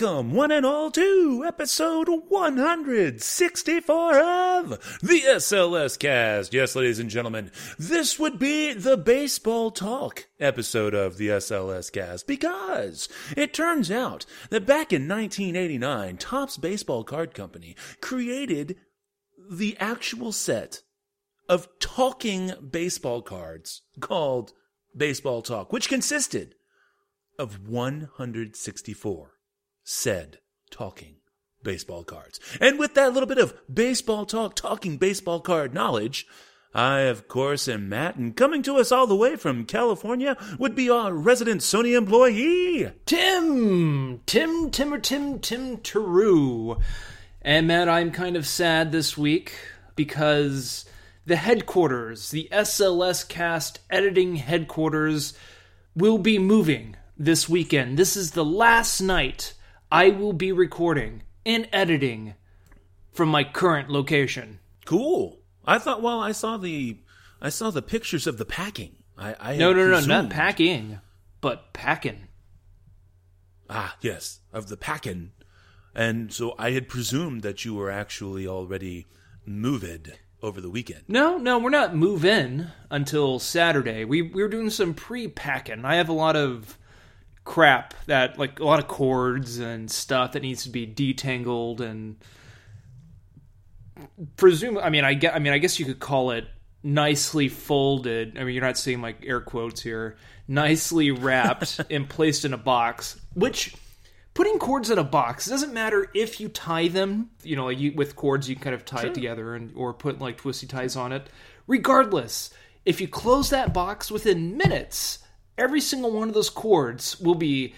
Welcome, one and all, to episode 164 of the SLS Cast. Yes, ladies and gentlemen, this would be the baseball talk episode of the SLS Cast because it turns out that back in 1989, Topps Baseball Card Company created the actual set of talking baseball cards called Baseball Talk, which consisted of 164 said talking baseball cards. And with that little bit of baseball talk, talking baseball card knowledge, I, of course, am Matt, and coming to us all the way from California would be our resident Sony employee. Tim, Tim, Tim, or Tim, Tim Taru. And Matt, I'm kind of sad this week because the headquarters, the SLS cast editing headquarters, will be moving this weekend. This is the last night I will be recording and editing from my current location. Cool. I thought. Well, I saw the, I saw the pictures of the packing. I, I No, no, no, not packing, but packing. Ah, yes, of the packing. And so I had presumed that you were actually already moved over the weekend. No, no, we're not move in until Saturday. We we were doing some pre packing. I have a lot of crap that like a lot of cords and stuff that needs to be detangled and presume I mean I get I mean I guess you could call it nicely folded. I mean you're not seeing like air quotes here. Nicely wrapped and placed in a box, which putting cords in a box doesn't matter if you tie them you know like you, with cords you can kind of tie it together and or put like twisty ties on it regardless if you close that box within minutes every single one of those cords will be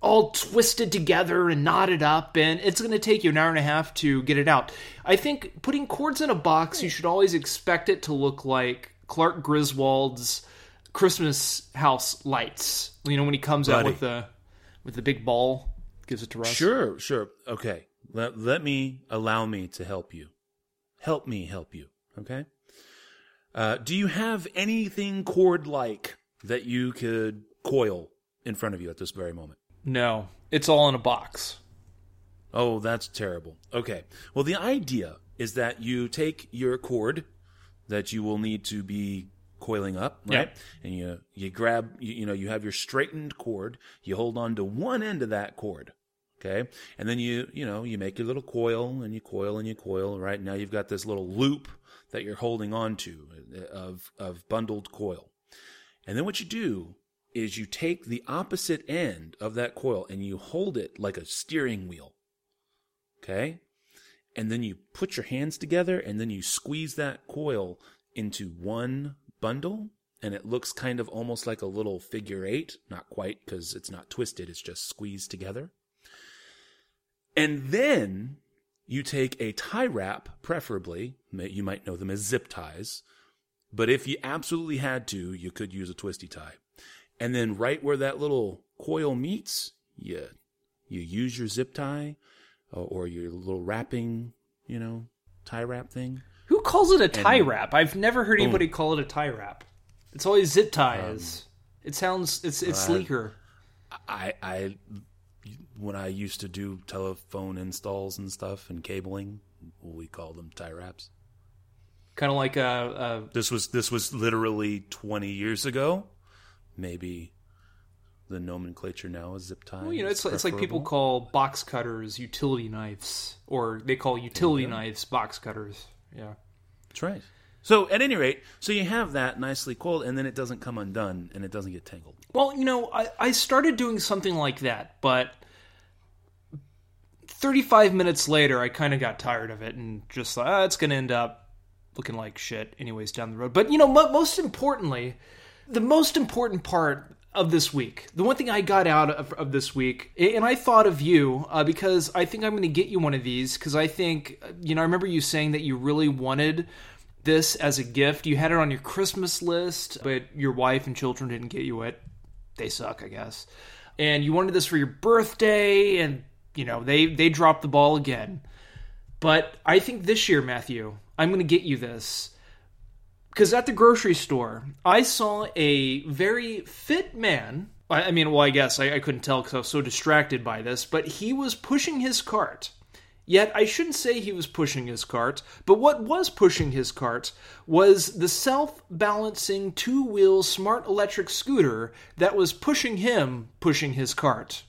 all twisted together and knotted up and it's going to take you an hour and a half to get it out i think putting cords in a box you should always expect it to look like clark griswold's christmas house lights you know when he comes out with the with the big ball gives it to Russ. Sure, sure. Okay. Let, let me allow me to help you. Help me help you. Okay. Uh, do you have anything cord like that you could coil in front of you at this very moment? No, it's all in a box. Oh, that's terrible. Okay. Well, the idea is that you take your cord that you will need to be coiling up, right? And you you grab you, you know you have your straightened cord. You hold on to one end of that cord, okay? And then you you know you make your little coil and you coil and you coil. Right now you've got this little loop that you're holding on to uh, of of bundled coil. And then what you do is you take the opposite end of that coil and you hold it like a steering wheel. Okay? And then you put your hands together and then you squeeze that coil into one bundle and it looks kind of almost like a little figure eight. Not quite because it's not twisted, it's just squeezed together. And then you take a tie wrap, preferably, you might know them as zip ties, but if you absolutely had to, you could use a twisty tie. And then right where that little coil meets, you, you use your zip tie uh, or your little wrapping, you know, tie wrap thing. Who calls it a tie And- wrap? I've never heard anybody call it a tie wrap. It's always zip ties. it sounds it's it's sleeker. I, I, when I used to do telephone installs and stuff and cabling, we called them tie wraps. Kind of like a, This was this was literally 20 years ago. Maybe the nomenclature now is zip tie. well, you know, it's it's like people call box cutters utility knives, or they call utility knives box cutters. Yeah. That's right. So at any rate, so you have that nicely coiled, and then it doesn't come undone, and it doesn't get tangled. Well, you know, I, I started doing something like that, but 35 minutes later, I kind of got tired of it and just thought, ah, it's going to end up looking like shit anyways down the road. But, you know, mo- most importantly, the most important part of this week, the one thing I got out of, of this week, and I thought of you uh, because I think I'm going to get you one of these because I think, you know, I remember you saying that you really wanted this as a gift. You had it on your Christmas list, but your wife and children didn't get you it. They suck, I guess. And you wanted this for your birthday, and you know, they they dropped the ball again. But I think this year, Matthew, I'm going to get you this. Because at the grocery store, I saw a very fit man. I I mean, well, I guess I, I couldn't tell because I was so distracted by this, but he was pushing his cart. Yet I shouldn't say he was pushing his cart, but what was pushing his cart was the self balancing two wheel smart electric scooter that was pushing him pushing his cart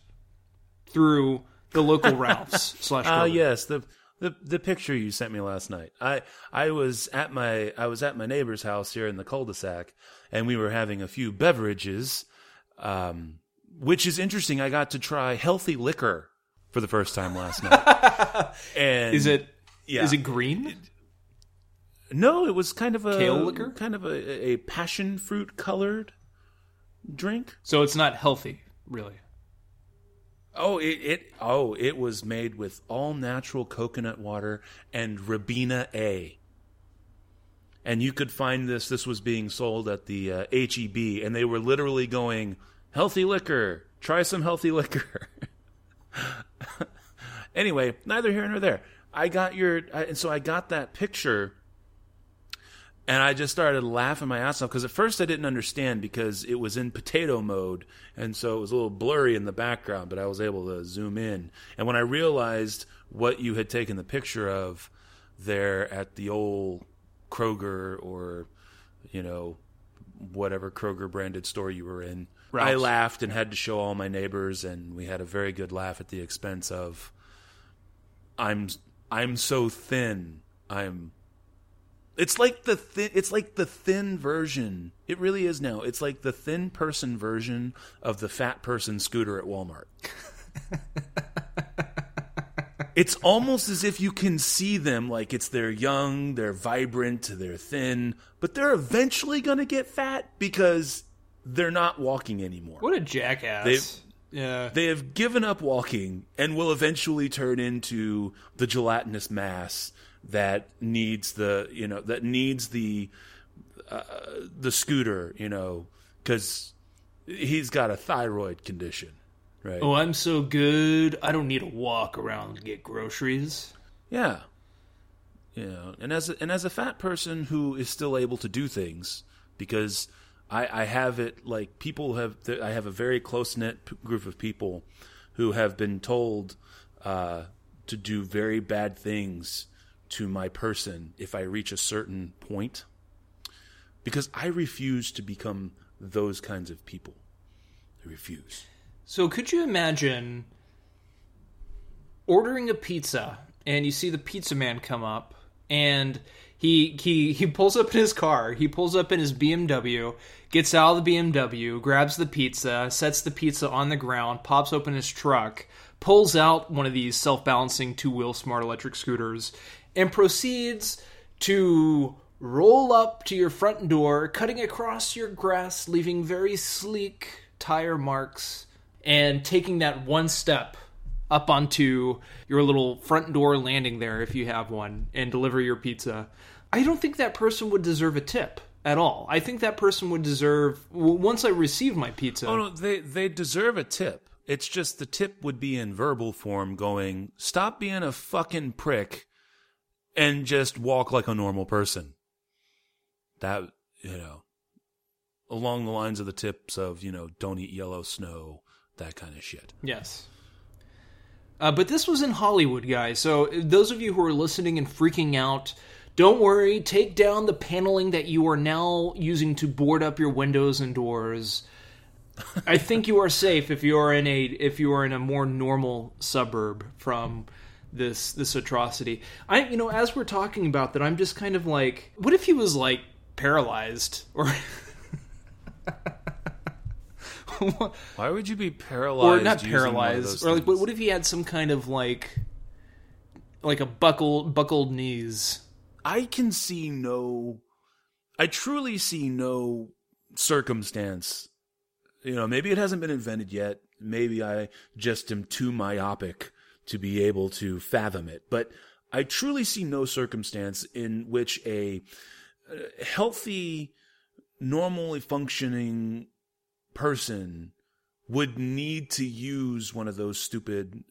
through the local Ralph's slash. Ah, Kroger. yes, the the the picture you sent me last night. I I was at my I was at my neighbor's house here in the cul-de-sac, and we were having a few beverages, um, which is interesting. I got to try healthy liquor for the first time last night. and Is it? Yeah. Is it green? No, it was kind of a Kale liquor? kind of a, a passion fruit colored drink. So it's not healthy, really. Oh, it, it oh it was made with all natural coconut water and Rabina A. And you could find this. This was being sold at the uh, HEB, and they were literally going healthy liquor. Try some healthy liquor. anyway, neither here nor there. I got your, I, and so I got that picture, and I just started laughing my ass off because at first I didn't understand because it was in potato mode, and so it was a little blurry in the background, but I was able to zoom in. And when I realized what you had taken the picture of there at the old Kroger or, you know, whatever Kroger branded store you were in, I laughed and had to show all my neighbors, and we had a very good laugh at the expense of. I'm I'm so thin. I'm. It's like the thin. It's like the thin version. It really is now. It's like the thin person version of the fat person scooter at Walmart. it's almost as if you can see them like it's they're young, they're vibrant, they're thin, but they're eventually going to get fat because they're not walking anymore. What a jackass! They've- yeah, They have given up walking and will eventually turn into the gelatinous mass that needs the you know that needs the uh, the scooter you know because he's got a thyroid condition right Oh, I'm so good. I don't need to walk around to get groceries. yeah you know and as a, and as a fat person who is still able to do things because I, I have it like people have I have a very close knit p- group of people who have been told uh, to do very bad things to my person if I reach a certain point because I refuse to become those kinds of people. I refuse. So could you imagine ordering a pizza and you see the pizza man come up and he he he pulls up in his car, he pulls up in his BMW, gets out of the BMW, grabs the pizza, sets the pizza on the ground, pops open his truck, pulls out one of these self-balancing two-wheel smart electric scooters and proceeds to roll up to your front door, cutting across your grass, leaving very sleek tire marks, and taking that one step up onto your little front door landing there, if you have one, and deliver your pizza. I don't think that person would deserve a tip at all. I think that person would deserve, once I receive my pizza. Oh no, they they deserve a tip. It's just the tip would be in verbal form, going, "Stop being a fucking prick, and just walk like a normal person." That you know, along the lines of the tips of you know, don't eat yellow snow, that kind of shit. Yes. Uh, but this was in Hollywood, guys. So those of you who are listening and freaking out, don't worry. Take down the paneling that you are now using to board up your windows and doors. I think you are safe if you are in a if you are in a more normal suburb from this this atrocity. I you know as we're talking about that, I'm just kind of like, what if he was like paralyzed or Why would you be paralyzed? or not using one of paralyzed, or like, what, what if he had some kind of like, like a buckled buckled knees? I can see no, I truly see no circumstance. You know, maybe it hasn't been invented yet. Maybe I just am too myopic to be able to fathom it. But I truly see no circumstance in which a uh, healthy, normally functioning person would need to use one of those stupid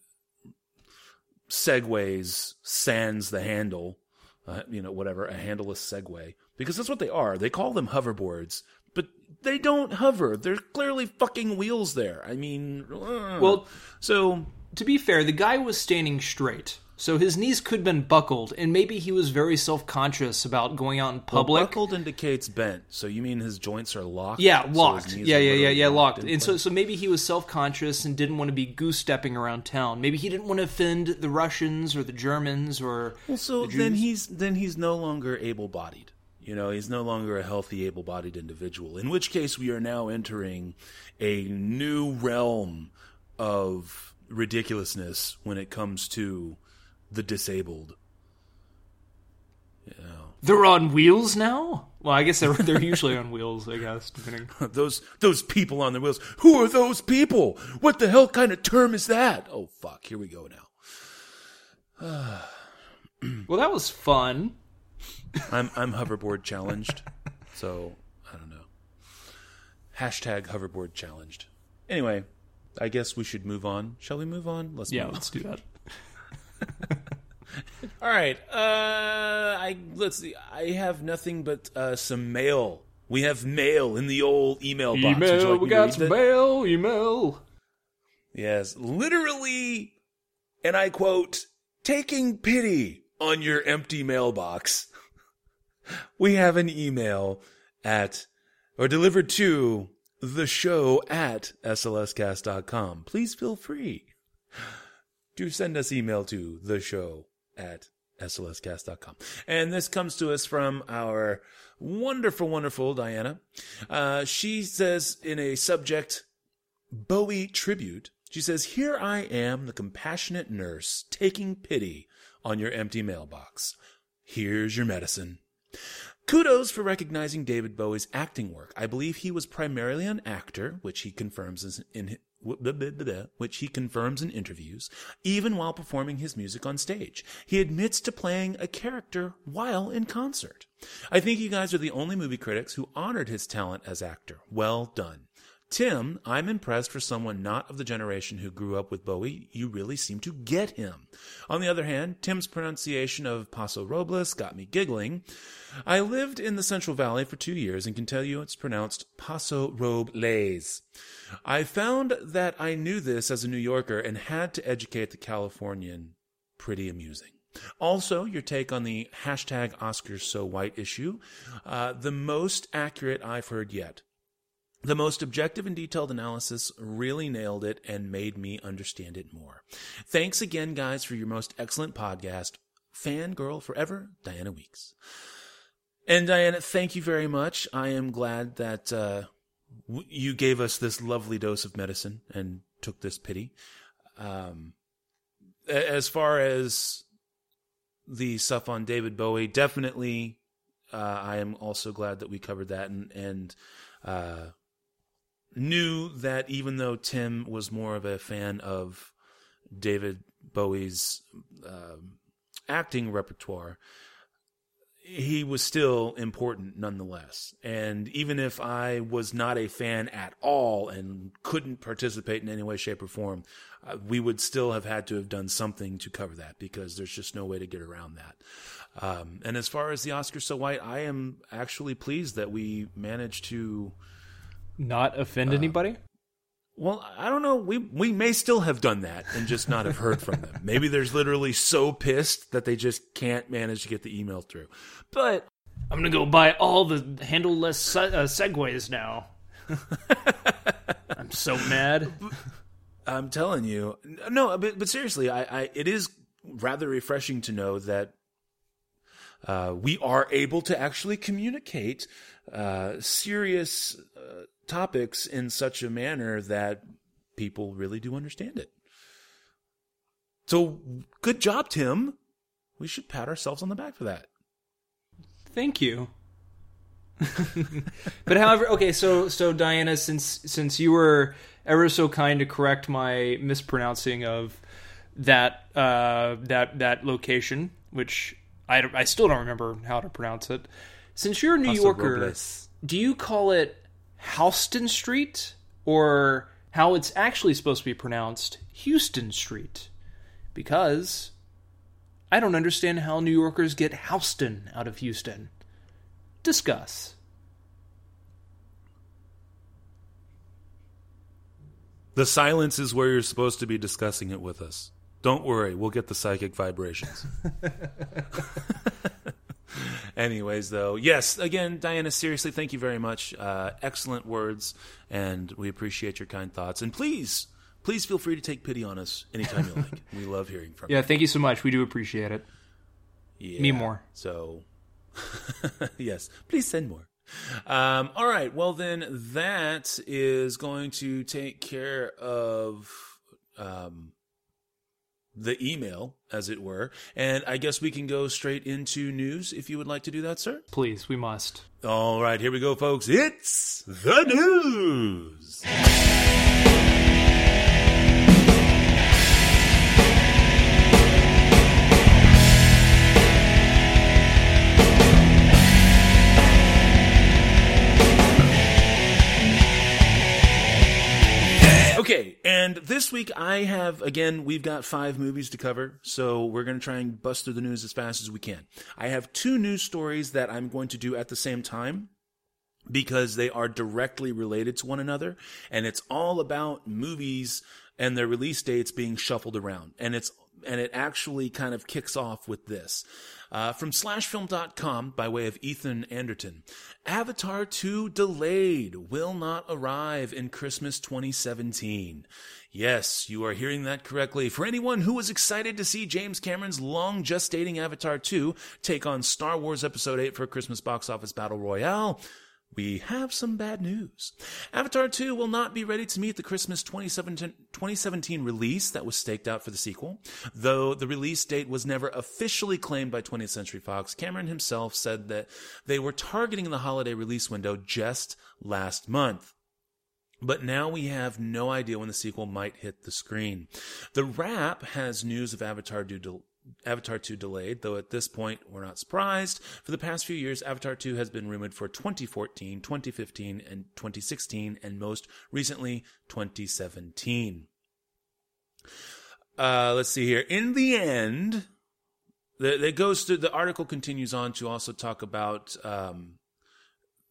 segways sans the handle, uh, you know, whatever, a handleless segway, because that's what they are. They call them hoverboards, they don't hover. There's clearly fucking wheels there. I mean, uh. Well, so to be fair, the guy was standing straight. So his knees could have been buckled, and maybe he was very self conscious about going out in public. buckled indicates bent. So you mean his joints are locked? yeah, locked. knees yeah, yeah, yeah, yeah, locked. And so, place? so maybe he was self conscious and didn't want to be goose stepping around town. Maybe he didn't want to offend the Russians or the Germans or. Well, so the then he's then he's no longer able-bodied. You know, he's no longer a healthy, able-bodied individual. In which case, we are now entering a new realm of ridiculousness when it comes to the disabled. You know, They're on wheels now? Well, I guess they're, they're usually on wheels, I guess, depending. those those people on the wheels. Who are those people? What the hell kind of term is that? Oh fuck! Here we go now. Well, that was fun. I'm I'm hoverboard challenged, so I don't know. Hashtag hoverboard challenged. Anyway, I guess we should move on. Shall we move on? Let's Yeah, move let's do that. All right. Uh, I let's see. I have nothing but uh, some mail. We have mail in the old email box. Email, like we got some that? mail, email. Yes, literally, and I quote, taking pity on your empty mailbox. We have an email at, or delivered to, the show at slscast.com. Please feel free to send us email to the show at slscast.com. And this comes to us from our wonderful, wonderful Diana. Uh, she says in a subject, Bowie tribute. She says, Here I am, the compassionate nurse, taking pity on your empty mailbox. Here's your medicine. Kudos for recognizing David Bowie's acting work. I believe he was primarily an actor, which he confirms in which he confirms in interviews, even while performing his music on stage. He admits to playing a character while in concert. I think you guys are the only movie critics who honored his talent as actor. Well done. Tim, I'm impressed for someone not of the generation who grew up with Bowie. You really seem to get him. On the other hand, Tim's pronunciation of Paso Robles got me giggling. I lived in the Central Valley for two years and can tell you it's pronounced Paso Robles. I found that I knew this as a New Yorker and had to educate the Californian. Pretty amusing. Also, your take on the hashtag Oscars So White issue, uh, the most accurate I've heard yet. The most objective and detailed analysis really nailed it and made me understand it more. Thanks again, guys, for your most excellent podcast. Fangirl forever, Diana Weeks. And Diana, thank you very much. I am glad that uh, w- you gave us this lovely dose of medicine and took this pity. Um, as far as the stuff on David Bowie, definitely, uh, I am also glad that we covered that and and. Uh, knew that even though Tim was more of a fan of David Bowie's um, acting repertoire, he was still important nonetheless. And even if I was not a fan at all and couldn't participate in any way, shape, or form, uh, we would still have had to have done something to cover that because there's just no way to get around that. Um, and as far as the Oscar so white, I am actually pleased that we managed to. Not offend anybody? Well, I don't know. We we may still have done that and just not have heard from them. Maybe there's literally so pissed that they just can't manage to get the email through. But I'm gonna go buy all the handleless se- uh, segways now. I'm so mad. I'm telling you, no. But, but seriously, I, I it is rather refreshing to know that uh, we are able to actually communicate uh, serious uh, topics in such a manner that people really do understand it. So, good job, Tim. We should pat ourselves on the back for that. Thank you. but however, okay, so so Diana, since since you were ever so kind to correct my mispronouncing of that uh, that that location, which I, I still don't remember how to pronounce it. Since you're a New Paso Yorker, Robles. do you call it Houston Street or how it's actually supposed to be pronounced, Houston Street? Because I don't understand how New Yorkers get Houston out of Houston. Discuss. The silence is where you're supposed to be discussing it with us. Don't worry, we'll get the psychic vibrations. Anyways, though, yes, again, Diana, seriously, thank you very much. Uh, excellent words, and we appreciate your kind thoughts. And please, please feel free to take pity on us anytime you like. We love hearing from you. Yeah, thank you so much. We do appreciate it. you. Me more. So, yes, please send more. Um, all right. Well, then that is going to take care of um, the email, as it were. And I guess we can go straight into news if you would like to do that, sir. Please, we must. All right. Here we go, folks. It's the news. And this week I have again we've got five movies to cover, so we're going to try and bust through the news as fast as we can. I have two news stories that I'm going to do at the same time because they are directly related to one another, and it's all about movies and their release dates being shuffled around, and it's and it actually kind of kicks off with this. Uh, from slashfilm.com by way of Ethan Anderton. Avatar 2 delayed, will not arrive in Christmas 2017. Yes, you are hearing that correctly. For anyone who was excited to see James Cameron's long gestating Avatar 2 take on Star Wars Episode 8 for a Christmas box office battle royale, we have some bad news. Avatar 2 will not be ready to meet the Christmas 2017, 2017 release that was staked out for the sequel. Though the release date was never officially claimed by 20th Century Fox, Cameron himself said that they were targeting the holiday release window just last month. But now we have no idea when the sequel might hit the screen. The Wrap has news of Avatar due Avatar 2 delayed, though at this point we're not surprised. For the past few years, Avatar 2 has been rumored for 2014, 2015, and 2016, and most recently 2017. Uh, let's see here. In the end, the, it goes to the article continues on to also talk about um,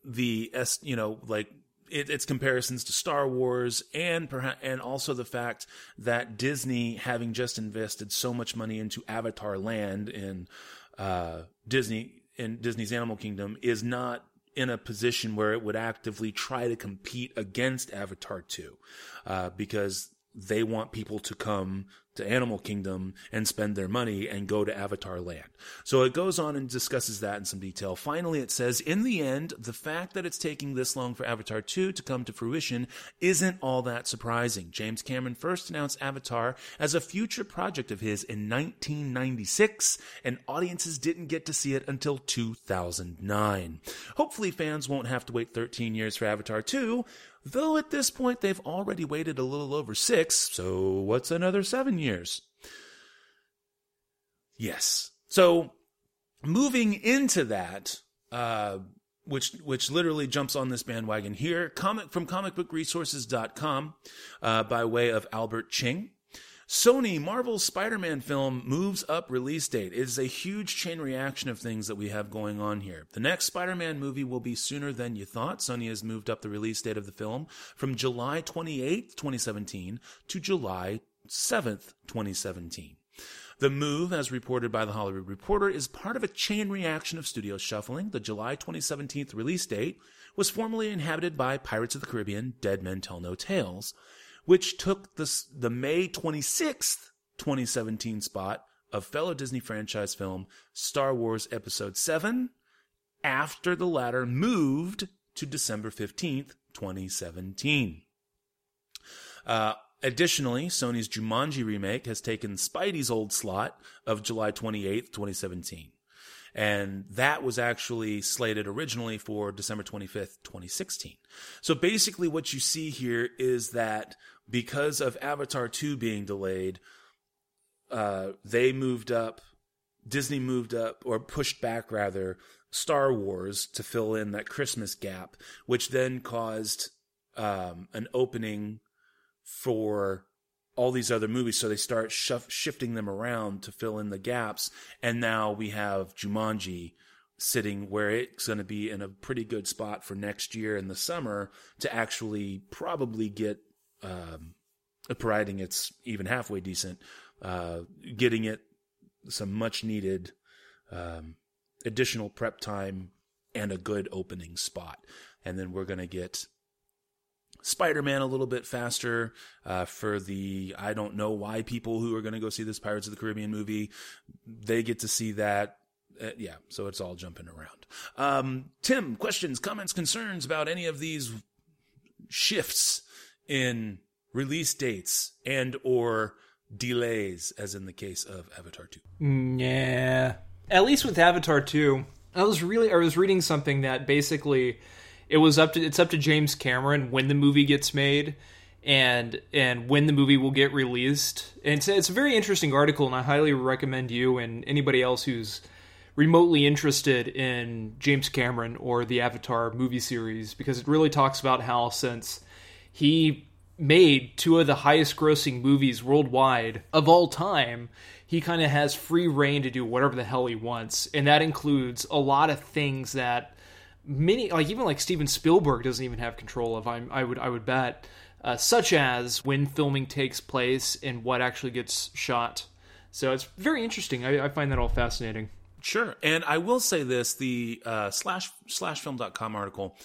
the s you know like it, its comparisons to Star Wars and perhaps and also the fact that Disney, having just invested so much money into Avatar Land in uh, Disney in Disney's Animal Kingdom, is not in a position where it would actively try to compete against Avatar 2 uh, because they want people to come to Animal Kingdom and spend their money and go to Avatar Land. So it goes on and discusses that in some detail. Finally, it says, in the end, the fact that it's taking this long for Avatar 2 to come to fruition isn't all that surprising. James Cameron first announced Avatar as a future project of his in 1996, and audiences didn't get to see it until 2009. Hopefully, fans won't have to wait 13 years for Avatar 2, Though at this point they've already waited a little over six, so what's another seven years? Yes. So moving into that, uh, which which literally jumps on this bandwagon here, comic from comicbookresources.com uh, by way of Albert Ching. Sony Marvel's Spider-Man film moves up release date. It is a huge chain reaction of things that we have going on here. The next Spider-Man movie will be sooner than you thought. Sony has moved up the release date of the film from July 28th, 2017 to July 7th, 2017. The move, as reported by the Hollywood Reporter, is part of a chain reaction of studio shuffling. The July 2017 release date was formerly inhabited by Pirates of the Caribbean, Dead Men Tell No Tales which took the, the May 26th, 2017 spot of fellow Disney franchise film Star Wars Episode 7 after the latter moved to December 15th, 2017. Uh, additionally, Sony's Jumanji remake has taken Spidey's old slot of July 28th, 2017 and that was actually slated originally for December 25th, 2016. So basically what you see here is that because of Avatar 2 being delayed, uh, they moved up, Disney moved up, or pushed back rather, Star Wars to fill in that Christmas gap, which then caused um, an opening for all these other movies, so they start shuf- shifting them around to fill in the gaps. And now we have Jumanji sitting where it's going to be in a pretty good spot for next year in the summer to actually probably get, um, providing it's even halfway decent, uh, getting it some much needed um, additional prep time and a good opening spot. And then we're going to get Spider Man a little bit faster uh, for the I don't know why people who are going to go see this Pirates of the Caribbean movie they get to see that. Uh, yeah, so it's all jumping around. Um, Tim, questions, comments, concerns about any of these shifts in release dates and or delays, as in the case of Avatar Two. Mm, yeah. At least with Avatar 2, I was really I was reading something that basically it was up to it's up to James Cameron when the movie gets made and and when the movie will get released. And it's it's a very interesting article and I highly recommend you and anybody else who's remotely interested in James Cameron or the Avatar movie series because it really talks about how since he made two of the highest grossing movies worldwide of all time, he kind of has free reign to do whatever the hell he wants. And that includes a lot of things that many, like even like Steven Spielberg doesn't even have control of, I, I would, I would bet, uh, such as when filming takes place and what actually gets shot. So it's very interesting. I, I find that all fascinating. Sure. And I will say this the uh, slash slashfilm.com article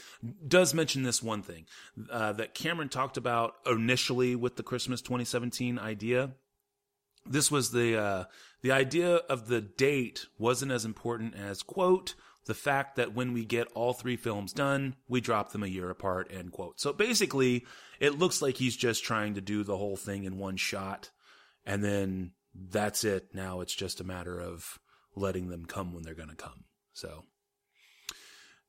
does mention this one thing uh, that Cameron talked about initially with the Christmas 2017 idea. This was the uh, the idea of the date wasn't as important as quote the fact that when we get all three films done, we drop them a year apart end quote. So basically, it looks like he's just trying to do the whole thing in one shot, and then that's it. Now it's just a matter of letting them come when they're going to come. So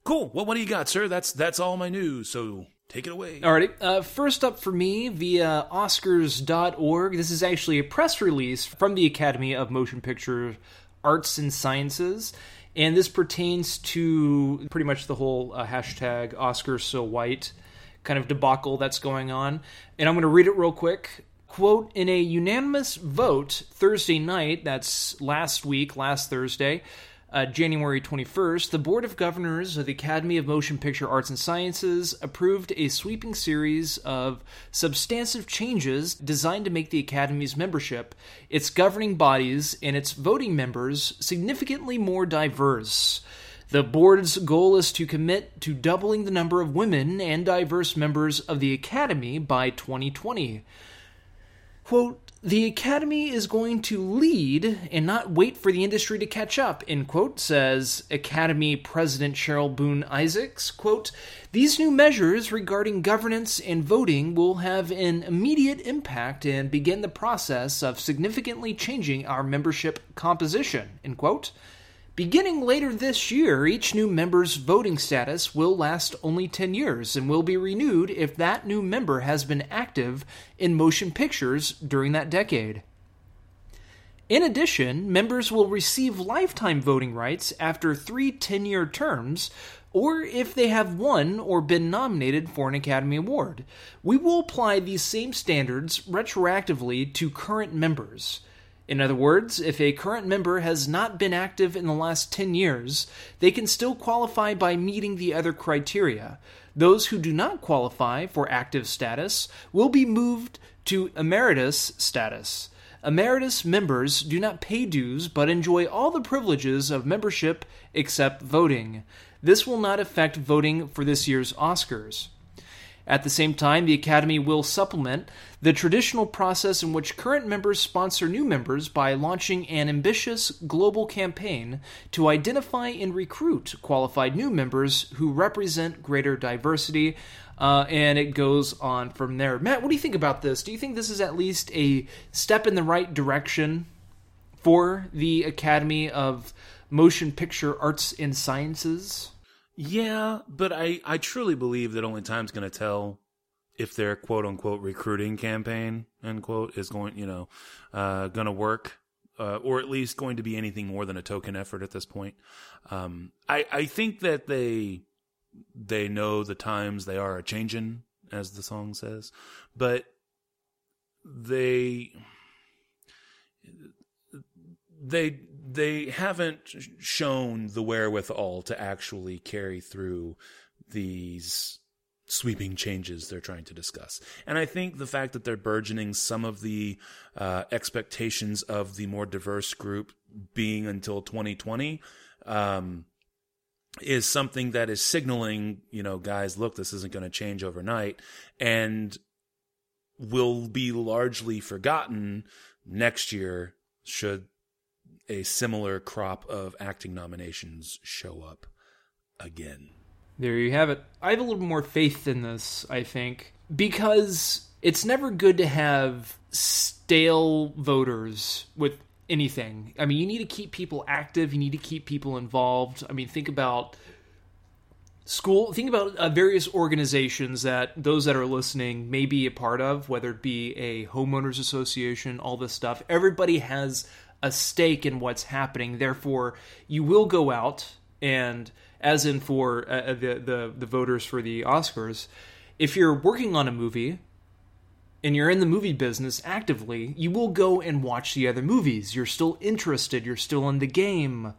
cool. Well, what do you got, sir? That's that's all my news. So take it away. Alrighty. Uh, first up for me via Oscars.org. This is actually a press release from the Academy of Motion Picture Arts and Sciences. And this pertains to pretty much the whole uh, hashtag Oscars so white kind of debacle that's going on. And I'm going to read it real quick quote, in a unanimous vote Thursday night, that's last week, last Thursday, uh, January 21st, the Board of Governors of the Academy of Motion Picture Arts and Sciences approved a sweeping series of substantive changes designed to make the Academy's membership, its governing bodies, and its voting members significantly more diverse. The board's goal is to commit to doubling the number of women and diverse members of the Academy by 2020. Quote, the Academy is going to lead and not wait for the industry to catch up, end quote, says Academy President Cheryl Boone Isaacs. Quote, these new measures regarding governance and voting will have an immediate impact and begin the process of significantly changing our membership composition, end quote. Beginning later this year, each new member's voting status will last only 10 years and will be renewed if that new member has been active in motion pictures during that decade. In addition, members will receive lifetime voting rights after three 10 year terms, or if they have won or been nominated for an Academy Award. We will apply these same standards retroactively to current members. In other words, if a current member has not been active in the last 10 years, they can still qualify by meeting the other criteria. Those who do not qualify for active status will be moved to emeritus status. Emeritus members do not pay dues but enjoy all the privileges of membership except voting. This will not affect voting for this year's Oscars. At the same time, the Academy will supplement the traditional process in which current members sponsor new members by launching an ambitious global campaign to identify and recruit qualified new members who represent greater diversity. Uh, and it goes on from there. Matt, what do you think about this? Do you think this is at least a step in the right direction for the Academy of Motion Picture Arts and Sciences? Yeah, but I, I truly believe that only time's going to tell if their quote unquote recruiting campaign end quote is going you know uh, going to work uh, or at least going to be anything more than a token effort at this point. Um, I I think that they they know the times they are a changing as the song says, but they they they haven't shown the wherewithal to actually carry through these sweeping changes they're trying to discuss. And I think the fact that they're burgeoning some of the uh, expectations of the more diverse group being until 2020 um, is something that is signaling, you know, guys, look, this isn't going to change overnight and will be largely forgotten next year should a similar crop of acting nominations show up again. There you have it. I have a little more faith in this, I think, because it's never good to have stale voters with anything. I mean, you need to keep people active, you need to keep people involved. I mean, think about school think about uh, various organizations that those that are listening may be a part of whether it be a homeowners association all this stuff everybody has a stake in what's happening therefore you will go out and as in for uh, uh, the, the the voters for the Oscars, if you're working on a movie and you're in the movie business actively, you will go and watch the other movies. You're still interested, you're still in the game.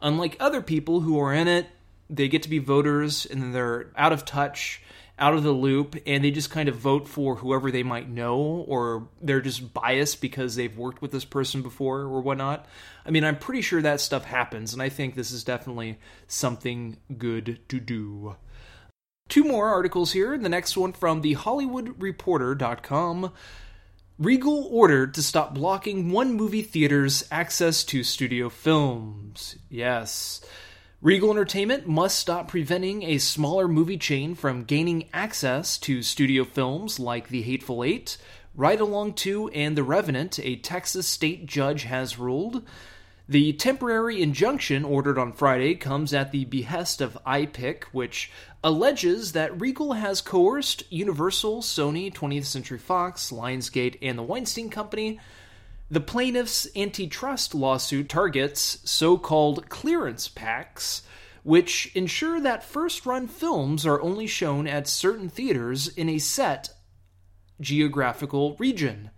Unlike other people who are in it, they get to be voters and then they're out of touch out of the loop and they just kind of vote for whoever they might know or they're just biased because they've worked with this person before or whatnot. I mean, I'm pretty sure that stuff happens, and I think this is definitely something good to do. Two more articles here. The next one from the HollywoodReporter.com. Regal ordered to stop blocking one movie theater's access to studio films. Yes. Regal Entertainment must stop preventing a smaller movie chain from gaining access to studio films like The Hateful Eight, Ride Along 2, and The Revenant, a Texas state judge has ruled. The temporary injunction ordered on Friday comes at the behest of iPic, which alleges that Regal has coerced Universal, Sony, 20th Century Fox, Lionsgate, and the Weinstein Company the plaintiff's antitrust lawsuit targets so called clearance packs, which ensure that first run films are only shown at certain theaters in a set geographical region.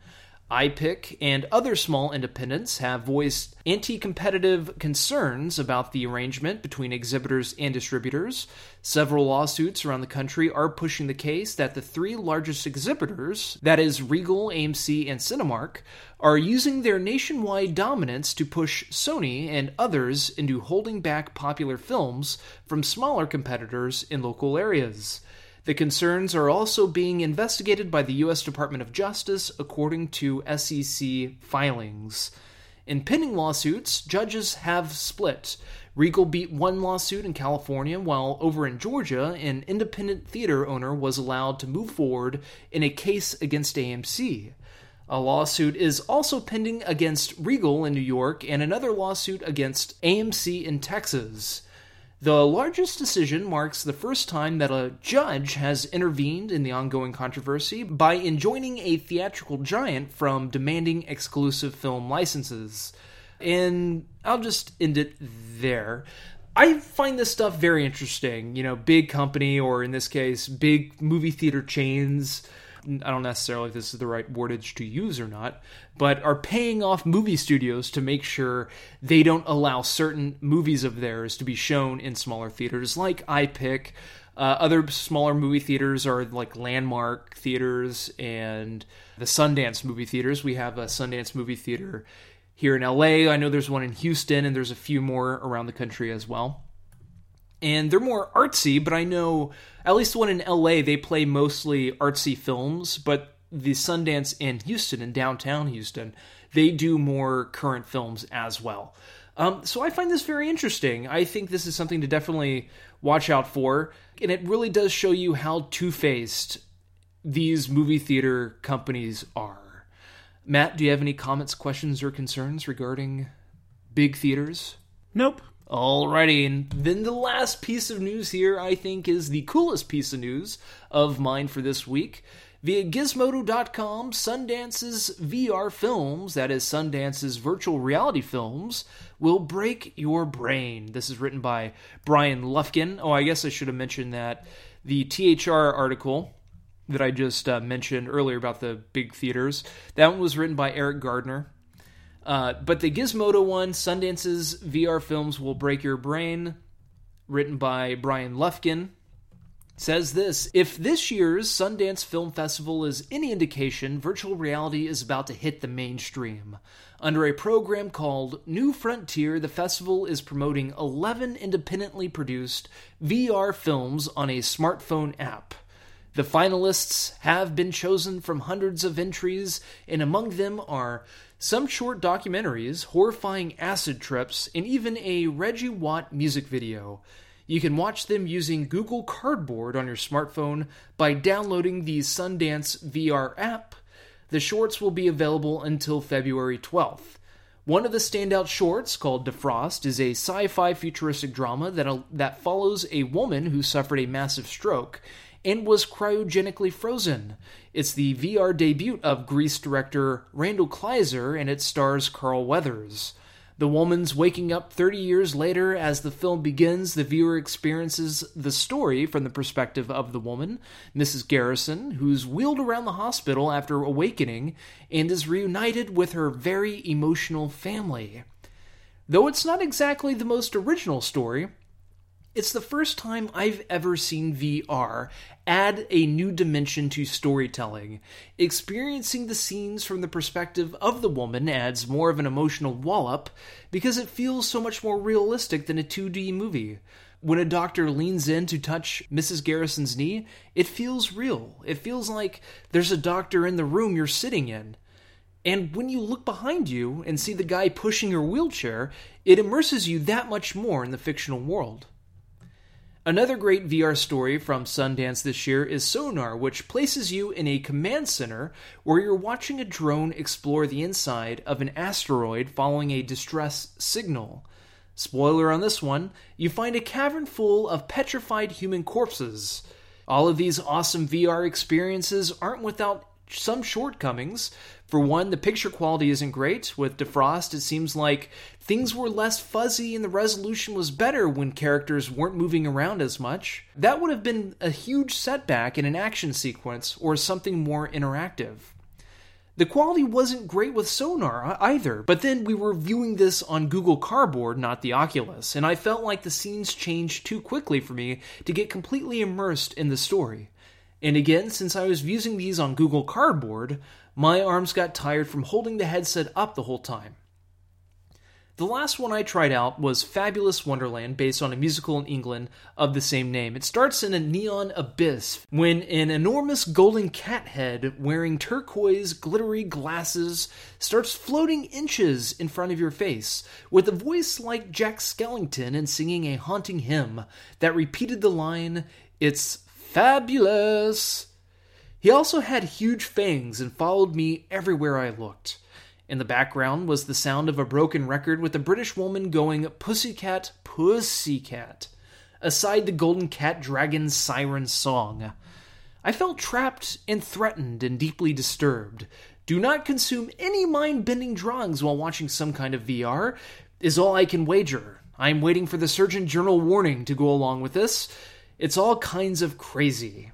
iPic and other small independents have voiced anti competitive concerns about the arrangement between exhibitors and distributors. Several lawsuits around the country are pushing the case that the three largest exhibitors, that is, Regal, AMC, and Cinemark, are using their nationwide dominance to push Sony and others into holding back popular films from smaller competitors in local areas. The concerns are also being investigated by the U.S. Department of Justice, according to SEC filings. In pending lawsuits, judges have split. Regal beat one lawsuit in California, while over in Georgia, an independent theater owner was allowed to move forward in a case against AMC. A lawsuit is also pending against Regal in New York and another lawsuit against AMC in Texas. The largest decision marks the first time that a judge has intervened in the ongoing controversy by enjoining a theatrical giant from demanding exclusive film licenses. And I'll just end it there. I find this stuff very interesting. You know, big company, or in this case, big movie theater chains I don't necessarily if this is the right wordage to use or not, but are paying off movie studios to make sure they don't allow certain movies of theirs to be shown in smaller theaters like iPic. Uh, other smaller movie theaters are like Landmark theaters and the Sundance movie theaters. We have a Sundance movie theater here in LA. I know there's one in Houston, and there's a few more around the country as well and they're more artsy, but I know at least the one in LA, they play mostly artsy films, but the Sundance in Houston, in downtown Houston, they do more current films as well. Um, so I find this very interesting. I think this is something to definitely watch out for, and it really does show you how two faced these movie theater companies are. Matt, do you have any comments, questions, or concerns regarding big theaters? Nope. Alrighty, and then the last piece of news here, I think, is the coolest piece of news of mine for this week. Via Gizmodo.com, Sundance's VR films, that is, Sundance's virtual reality films, will break your brain. This is written by Bryan Lufkin. Oh, I guess I should have mentioned that the THR article that I just uh, mentioned earlier about the big theaters. That one was written by Eriq Gardner. Uh, but the Gizmodo one, Sundance's VR films will break your brain, written by Bryan Lufkin, says this If this year's Sundance Film Festival is any indication, virtual reality is about to hit the mainstream. Under a program called New Frontier, the festival is promoting 11 independently produced VR films on a smartphone app. The finalists have been chosen from hundreds of entries, and among them are some short documentaries, horrifying acid trips, and even a Reggie Watts music video. You can watch them using Google Cardboard on your smartphone by downloading the Sundance VR app. The shorts will be available until February 12th. One of the standout shorts, called Defrost, is a sci fi futuristic drama that, uh, that follows a woman who suffered a massive stroke and was cryogenically frozen. It's the VR debut of Grease director Randall Kleiser, and it stars Carl Weathers. The woman's waking up 30 years later. As the film begins, the viewer experiences the story from the perspective of the woman, Mrs. Garrison, who's wheeled around the hospital after awakening and is reunited with her very emotional family. Though it's not exactly the most original story, it's the first time I've ever seen VR add a new dimension to storytelling. Experiencing the scenes from the perspective of the woman adds more of an emotional wallop because it feels so much more realistic than a 2D movie. When a doctor leans in to touch Mrs. Garrison's knee, it feels real. It feels like there's a doctor in the room you're sitting in. And when you look behind you and see the guy pushing your wheelchair, it immerses you that much more in the fictional world. Another great VR story from Sundance this year is Sonar, which places you in a command center where you're watching a drone explore the inside of an asteroid following a distress signal. Spoiler on this one, you find a cavern full of petrified human corpses. All of these awesome VR experiences aren't without some shortcomings. For one, the picture quality isn't great. With Defrost, it seems like things were less fuzzy and the resolution was better when characters weren't moving around as much. That would have been a huge setback in an action sequence or something more interactive. The quality wasn't great with Sonar either, but then we were viewing this on Google Cardboard, not the Oculus, and I felt like the scenes changed too quickly for me to get completely immersed in the story. And again, since I was using these on Google Cardboard, my arms got tired from holding the headset up the whole time. The last one I tried out was Fabulous Wonderland, based on a musical in England of the same name. It starts in a neon abyss when an enormous golden cat head wearing turquoise, glittery glasses starts floating inches in front of your face, with a voice like Jack Skellington and singing a haunting hymn that repeated the line, It's fabulous! He also had huge fangs and followed me everywhere I looked. In the background was the sound of a broken record with a British woman going Pussycat, Pussycat, aside the Golden Cat Dragon's siren song. I felt trapped and threatened and deeply disturbed. Do not consume any mind bending drugs while watching some kind of VR, is all I can wager. I am waiting for the Surgeon General warning to go along with this. It's all kinds of crazy.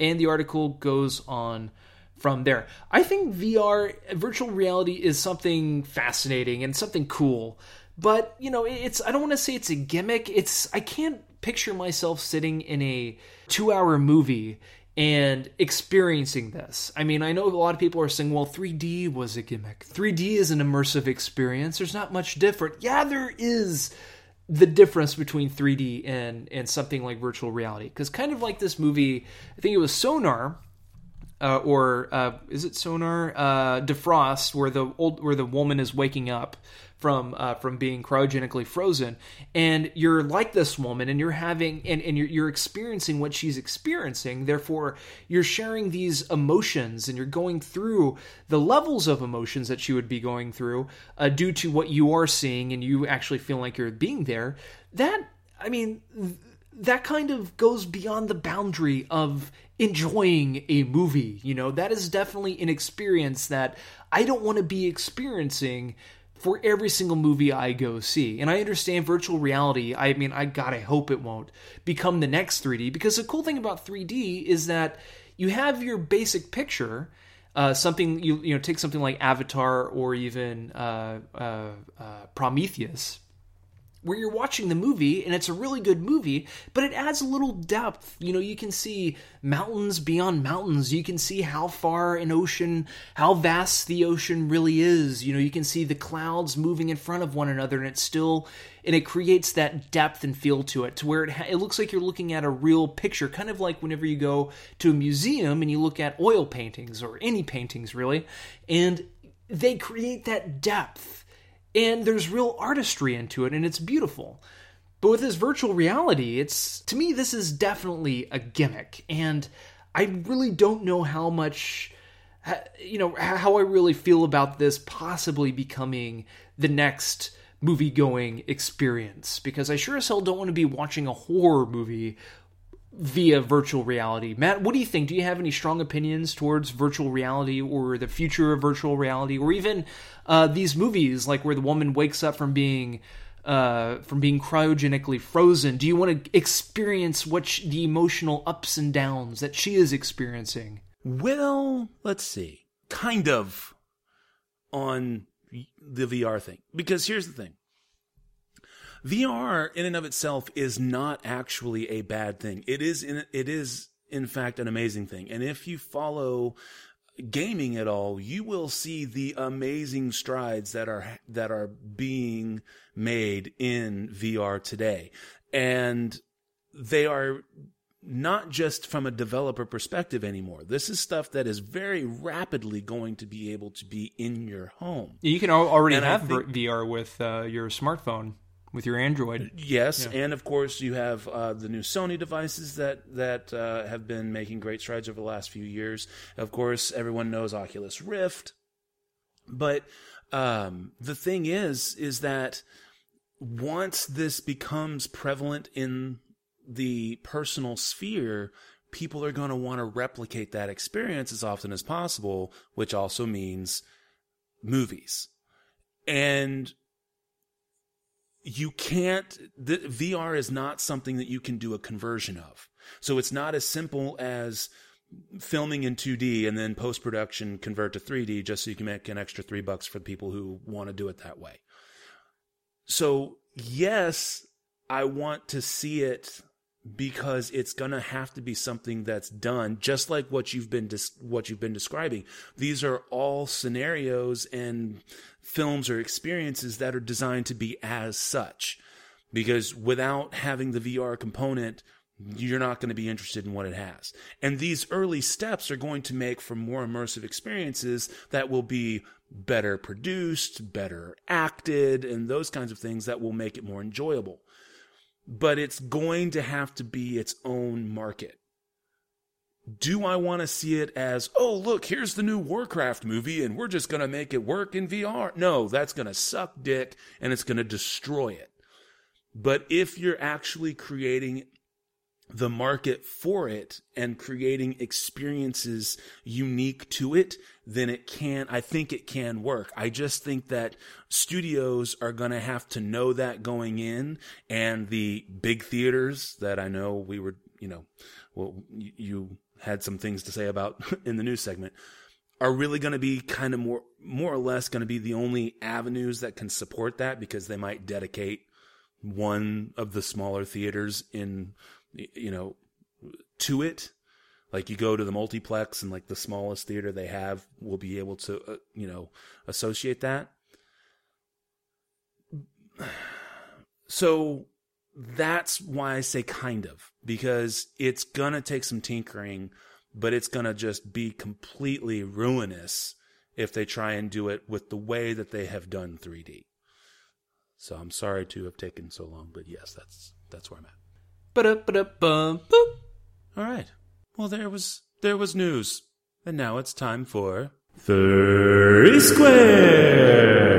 And the article goes on from there. I think VR, virtual reality, is something fascinating and something cool. But, you know, it's, I don't want to say it's a gimmick. It's, I can't picture myself sitting in a two hour movie and experiencing this. I mean, I know a lot of people are saying, well, 3D was a gimmick. 3D is an immersive experience. There's not much different. Yeah, there is the difference between 3D and and something like virtual reality. Because kind of like this movie I think it was Sonar uh, or uh, is it Sonar? Uh, Defrost where the old where the woman is waking up from uh, from being cryogenically frozen and you're like this woman and you're having and, and you're, you're experiencing what she's experiencing therefore you're sharing these emotions and you're going through the levels of emotions that she would be going through uh, due to what you are seeing and you actually feel like you're being there. That i mean that kind of goes beyond the boundary of enjoying a movie you know? That is definitely an experience that i don't want to be experiencing for every single movie I go see. And I understand virtual reality, I mean, I I hope it won't become the next 3D because the cool thing about 3D is that you have your basic picture. Uh, something you you know take something like Avatar or even uh, uh, uh Prometheus, where you're watching the movie and it's a really good movie, but it adds a little depth. You know, you can see mountains beyond mountains. You can see how far an ocean, how vast the ocean really is. You know, you can see the clouds moving in front of one another and it's still and it creates that depth and feel to it to where it it looks like you're looking at a real picture, kind of like whenever you go to a museum and you look at oil paintings or any paintings really, and they create that depth and there's real artistry into it and it's beautiful. But with this virtual reality, it's to me this is definitely a gimmick and I really don't know how much you know how I really feel about this possibly becoming the next movie going experience because I sure as hell don't want to be watching a horror movie via virtual reality. Matt, what do you think? Do you have any strong opinions towards virtual reality or the future of virtual reality, or even uh, these movies like where the woman wakes up from being uh, from being cryogenically frozen? Do you want to experience what the emotional ups and downs that she is experiencing? Well, let's see. Kind of on the VR thing, because here's the thing. VR in and of itself is not actually a bad thing. It is in, it is in fact an amazing thing. And if you follow gaming at all, you will see the amazing strides that are that are being made in VR today. And they are not just from a developer perspective anymore. This is stuff that is very rapidly going to be able to be in your home. You can already and have think, VR with uh, your smartphone with your Android. Yes, yeah. and of course you have uh, the new Sony devices that that uh, have been making great strides over the last few years. Of course, everyone knows Oculus Rift, but um, the thing is, is that once this becomes prevalent in the personal sphere, people are going to want to replicate that experience as often as possible, which also means movies. And you can't the VR is not something that you can do a conversion of. So it's not as simple as filming in 2D and then post production convert to 3D just so you can make an extra 3 bucks for the people who want to do it that way. So, yes, I want to see it because it's going to have to be something that's done just like what you've been dis- what you've been describing these are all scenarios and films or experiences that are designed to be as such because without having the VR component you're not going to be interested in what it has. And these early steps are going to make for more immersive experiences that will be better produced, better acted, and those kinds of things that will make it more enjoyable but it's going to have to be its own market. Do I want to see it as, oh, look, here's the new Warcraft movie and we're just going to make it work in VR? No, that's going to suck dick and it's going to destroy it. But if you're actually creating the market for it and creating experiences unique to it, then it can, I think it can work. I just think that studios are going to have to know that going in and the big theaters that I know we were, you know, well, you had some things to say about in the news segment are really going to be kind of more, more or less going to be the only avenues that can support that because they might dedicate one of the smaller theaters in you know, to it. Like you go to the multiplex and like the smallest theater they have will be able to, uh, you know, associate that. So that's why I say kind of because it's gonna take some tinkering, but it's gonna just be completely ruinous if they try and do it with the way that they have done 3D. So I'm sorry to have taken so long, but yes, that's that's where I'm at. All right. Well, there was there was news, and now it's time for Three Square.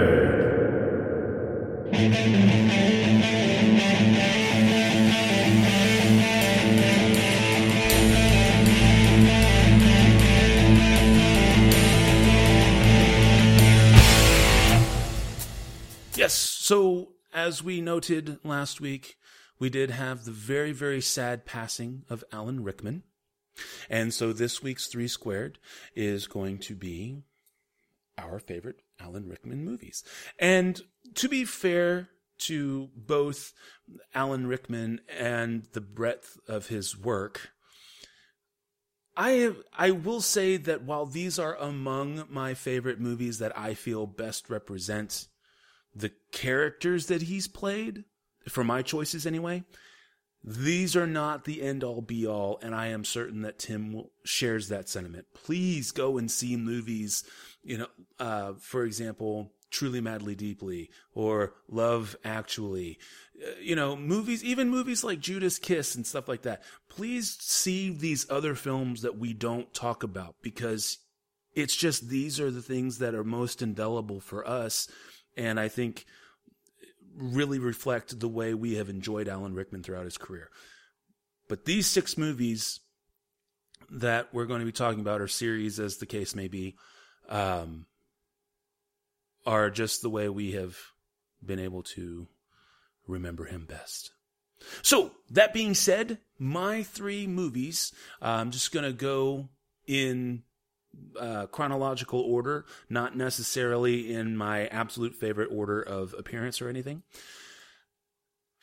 As we noted last week, we did have the very, very sad passing of Alan Rickman. And so this week's Three Squared is going to be our favorite Alan Rickman movies. And to be fair to both Alan Rickman and the breadth of his work, I I will say that while these are among my favorite movies that I feel best represent the characters that he's played, for my choices anyway, these are not the end all be all, and I am certain that Tim shares that sentiment. Please go and see movies, you know, uh, for example, Truly Madly Deeply or Love Actually. Uh, you know, movies, even movies like Judas Kiss and stuff like that. Please see these other films that we don't talk about because it's just these are the things that are most indelible for us. And I think really reflect the way we have enjoyed Alan Rickman throughout his career. But these six movies that we're going to be talking about, or series as the case may be, um, are just the way we have been able to remember him best. So, that being said, my three movies, I'm just going to go in uh, chronological order, not necessarily in my absolute favorite order of appearance or anything.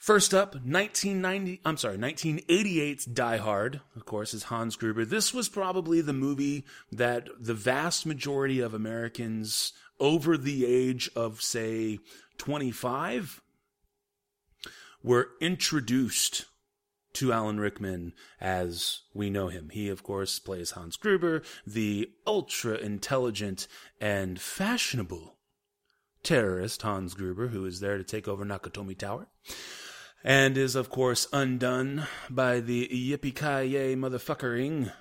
First up, 1990, I'm sorry, 1988's Die Hard, of course, is Hans Gruber. This was probably the movie that the vast majority of Americans over the age of, say, 25 were introduced to Alan Rickman as we know him. He, of course, plays Hans Gruber, the ultra intelligent and fashionable terrorist Hans Gruber, who is there to take over Nakatomi Tower. And is, of course, undone by the yippee-ki-yay motherfuckering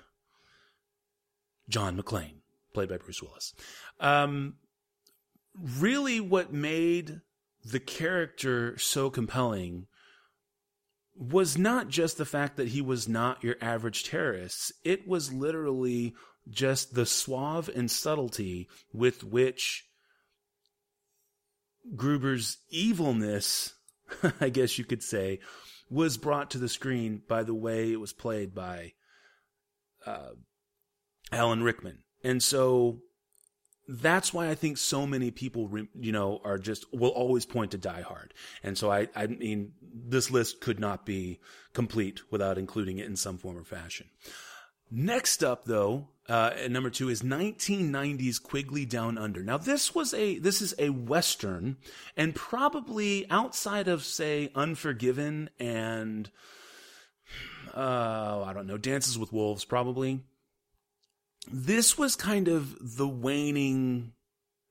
John McClane, played by Bruce Willis. Um, really what made the character so compelling was not just the fact that he was not your average terrorist. It was literally just the suave and subtlety with which Gruber's evilness, I guess you could say, was brought to the screen by the way it was played by uh, Alan Rickman. And so that's why I think so many people, you know, are just will always point to Die Hard. And so I, I mean, this list could not be complete without including it in some form or fashion. Next up, though, uh, at number two is 1990's Quigley Down Under. Now, this was a this is a western, and probably outside of say Unforgiven and uh, I don't know, Dances with Wolves, probably this was kind of the waning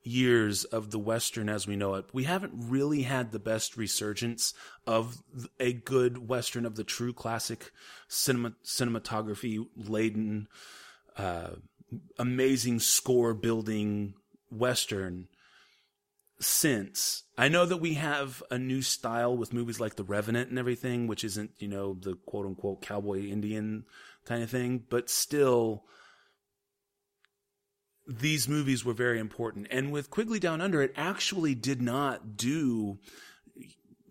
years of the Western as we know it. We haven't really had the best resurgence of a good Western of the true classic cinema, cinematography laden, uh, amazing score building Western since. I know that we have a new style with movies like The Revenant and everything, which isn't, you know, the quote unquote cowboy Indian kind of thing, but still, these movies were very important. And with Quigley Down Under, it actually did not do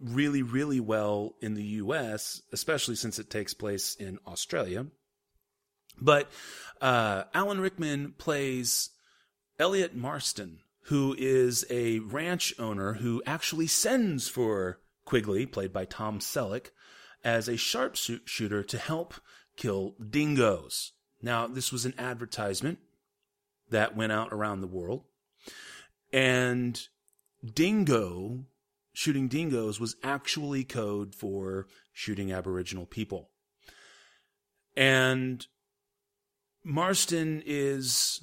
really, really well in the US, especially since it takes place in Australia. But uh, Alan Rickman plays Elliot Marston, who is a ranch owner who actually sends for Quigley, played by Tom Selleck, as a sharpshooter to help kill dingoes. Now, this was an advertisement that went out around the world. And dingo, shooting dingoes was actually code for shooting Aboriginal people. And Marston is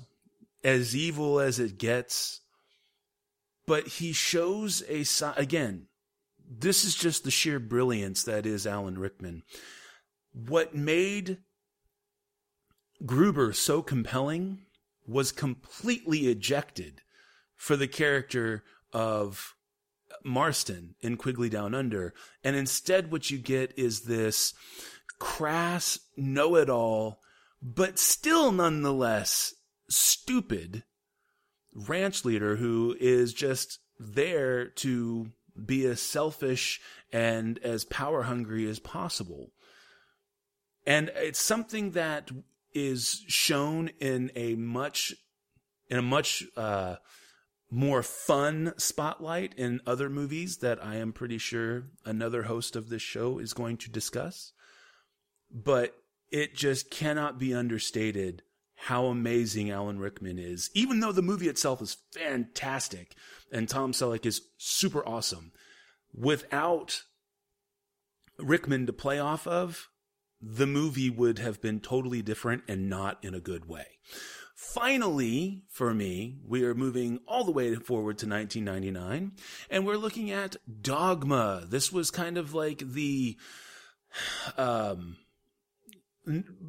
as evil as it gets, but he shows a side, again, this is just the sheer brilliance that is Alan Rickman. What made Gruber so compelling was completely ejected for the character of Marston in Quigley Down Under. And instead, what you get is this crass, know it all, but still nonetheless stupid ranch leader who is just there to be as selfish and as power hungry as possible. And it's something that is shown in a much in a much uh, more fun spotlight in other movies that I am pretty sure another host of this show is going to discuss. But it just cannot be understated how amazing Alan Rickman is, even though the movie itself is fantastic and Tom Selleck is super awesome. Without Rickman to play off of, the movie would have been totally different and not in a good way. Finally, for me, we are moving all the way forward to 1999 and we're looking at Dogma. This was kind of like the, um,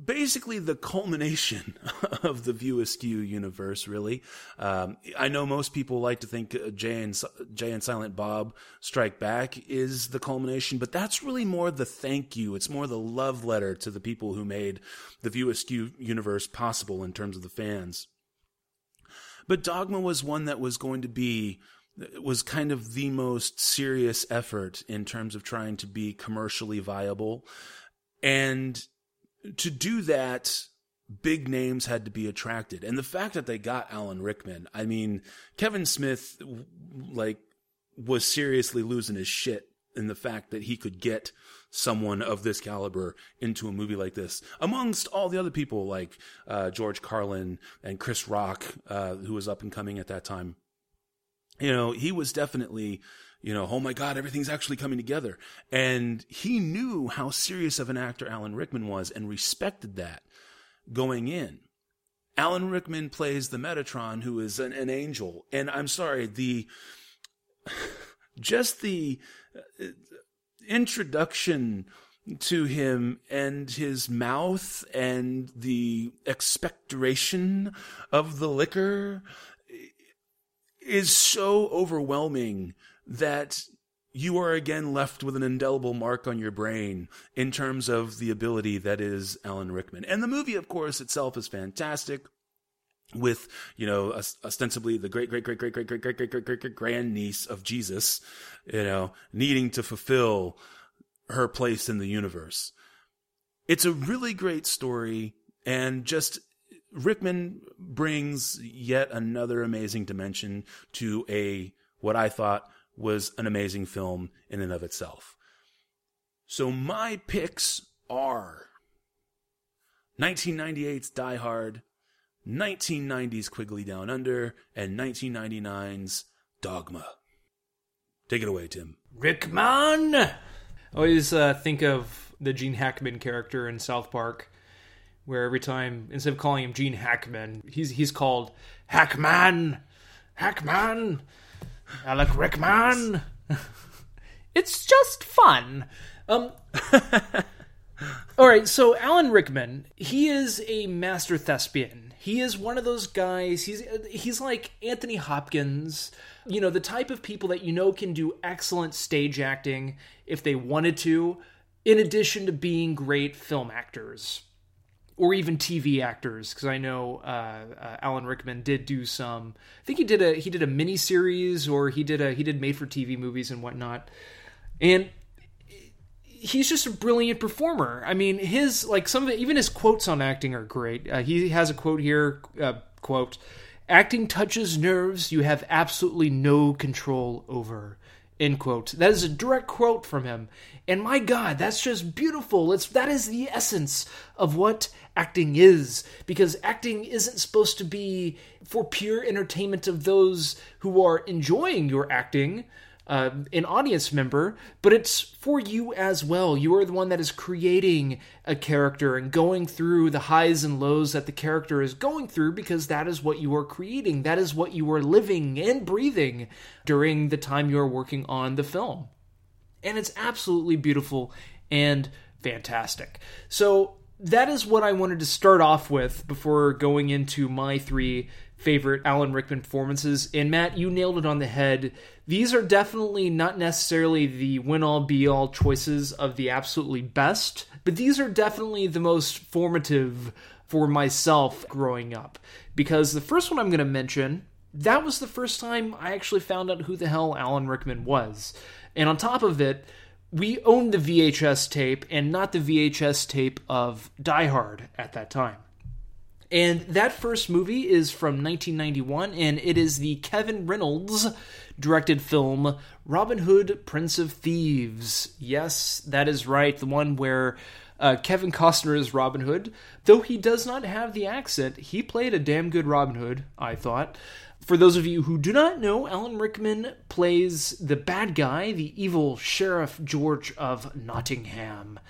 basically the culmination of the View Askew universe, really. Um, I know most people like to think uh, Jay and, Jay and Silent Bob Strike Back is the culmination, but that's really more the thank you. It's more the love letter to the people who made the View Askew universe possible in terms of the fans. But Dogma was one that was going to be was kind of the most serious effort in terms of trying to be commercially viable. And to do that, big names had to be attracted. And the fact that they got Alan Rickman, I mean, Kevin Smith, like, was seriously losing his shit in the fact that he could get someone of this caliber into a movie like this, amongst all the other people like uh, George Carlin and Chris Rock, uh, who was up and coming at that time. You know, he was definitely you know, oh my God, everything's actually coming together. And he knew how serious of an actor Alan Rickman was and respected that going in. Alan Rickman plays the Metatron, who is an, an angel. And I'm sorry, the, just the uh, introduction to him and his mouth and the expectoration of the liquor is so overwhelming that you are again left with an indelible mark on your brain in terms of the ability that is Alan Rickman. And the movie, of course, itself is fantastic. With you know ostensibly the great great great great great great great great great great great grand niece of Jesus, you know needing to fulfill her place in the universe. It's a really great story, and just Rickman brings yet another amazing dimension to a what I thought was an amazing film in and of itself. So my picks are 1998's Die Hard, 1990's Quigley Down Under, and 1999's Dogma. Take it away, Tim. Rickman! I always uh, think of the Gene Hackman character in South Park, where every time, instead of calling him Gene Hackman, he's, he's called Hackman! Hackman! Alec Rickman. it's just fun. Um. all right, so Alan Rickman, he is a master thespian. He is one of those guys. He's he's like Anthony Hopkins. You know, the type of people that you know can do excellent stage acting if they wanted to, in addition to being great film actors or even TV actors, because I know uh, uh, Alan Rickman did do some. I think he did a he did a mini series, or he did a he did made for TV movies and whatnot. And he's just a brilliant performer. I mean, his like some of it, even his quotes on acting are great. Uh, he has a quote here. Uh, quote: "Acting touches nerves you have absolutely no control over." End quote. That is a direct quote from him. And my God, that's just beautiful. It's that is the essence of what acting is because acting isn't supposed to be for pure entertainment of those who are enjoying your acting uh, an audience member, but it's for you as well. You are the one that is creating a character and going through the highs and lows that the character is going through because that is what you are creating. That is what you are living and breathing during the time you are working on the film. And it's absolutely beautiful and fantastic. So, that is what I wanted to start off with before going into my three favorite Alan Rickman performances. And Matt, you nailed it on the head. These are definitely not necessarily the win all be all choices of the absolutely best, but these are definitely the most formative for myself growing up. Because the first one I'm going to mention, that was the first time I actually found out who the hell Alan Rickman was. And on top of it, we owned the VHS tape and not the VHS tape of Die Hard at that time. And that first movie is from 1991, and it is the Kevin Reynolds directed film Robin Hood, Prince of Thieves. Yes, that is right. The one where uh, Kevin Costner is Robin Hood. Though he does not have the accent, he played a damn good Robin Hood, I thought. For those of you who do not know, Alan Rickman plays the bad guy, the evil Sheriff George of Nottingham.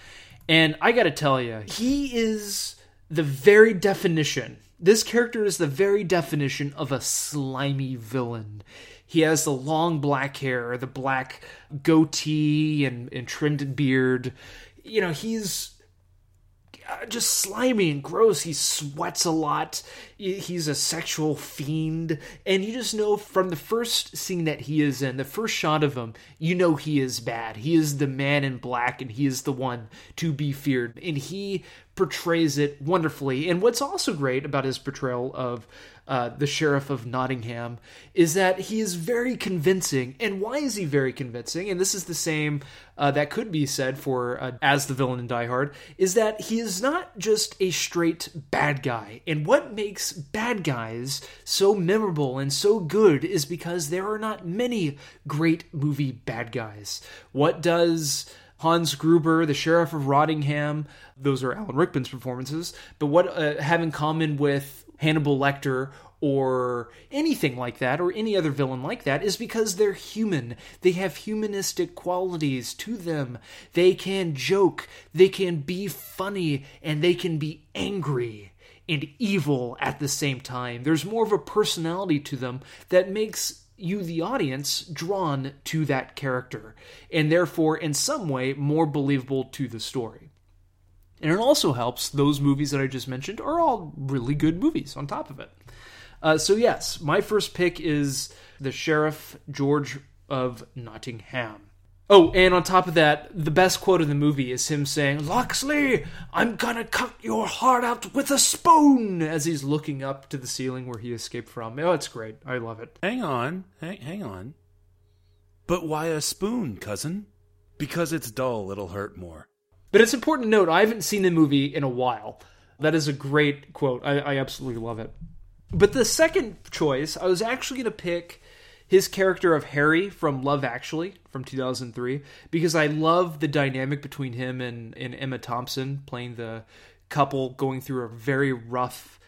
And I gotta tell you, he is the very definition. This character is the very definition of a slimy villain. He has the long black hair, the black goatee, and, and trimmed beard. You know, he's uh, just slimy and gross. He sweats a lot. He's a sexual fiend. And you just know from the first scene that he is in, the first shot of him, you know he is bad. He is the man in black and he is the one to be feared. And he portrays it wonderfully. And what's also great about his portrayal of uh, the sheriff of Nottingham, is that he is very convincing. And why is he very convincing? And this is the same uh, that could be said for uh, as the villain in Die Hard, is that he is not just a straight bad guy. And what makes bad guys so memorable and so good is because there are not many great movie bad guys. What does Hans Gruber, the sheriff of Rottingham, those are Alan Rickman's performances, but what uh, have in common with Hannibal Lecter or anything like that, or any other villain like that, is because they're human. They have humanistic qualities to them. They can joke, they can be funny, and they can be angry and evil at the same time. There's more of a personality to them that makes you, the audience, drawn to that character, and therefore, in some way, more believable to the story. And it also helps those movies that I just mentioned are all really good movies on top of it. Uh, so, yes, my first pick is the Sheriff George of Nottingham. Oh, and on top of that, the best quote in the movie is him saying, Locksley, I'm gonna cut your heart out with a spoon, as he's looking up to the ceiling where he escaped from. Oh, it's great. I love it. Hang on. Hang, hang on. But why a spoon, cousin? Because it's dull, it'll hurt more. But it's important to note, I haven't seen the movie in a while. That is a great quote. I, I absolutely love it. But the second choice, I was actually going to pick his character of Harry from Love Actually from 2003 because I love the dynamic between him and, and Emma Thompson playing the couple going through a very rough,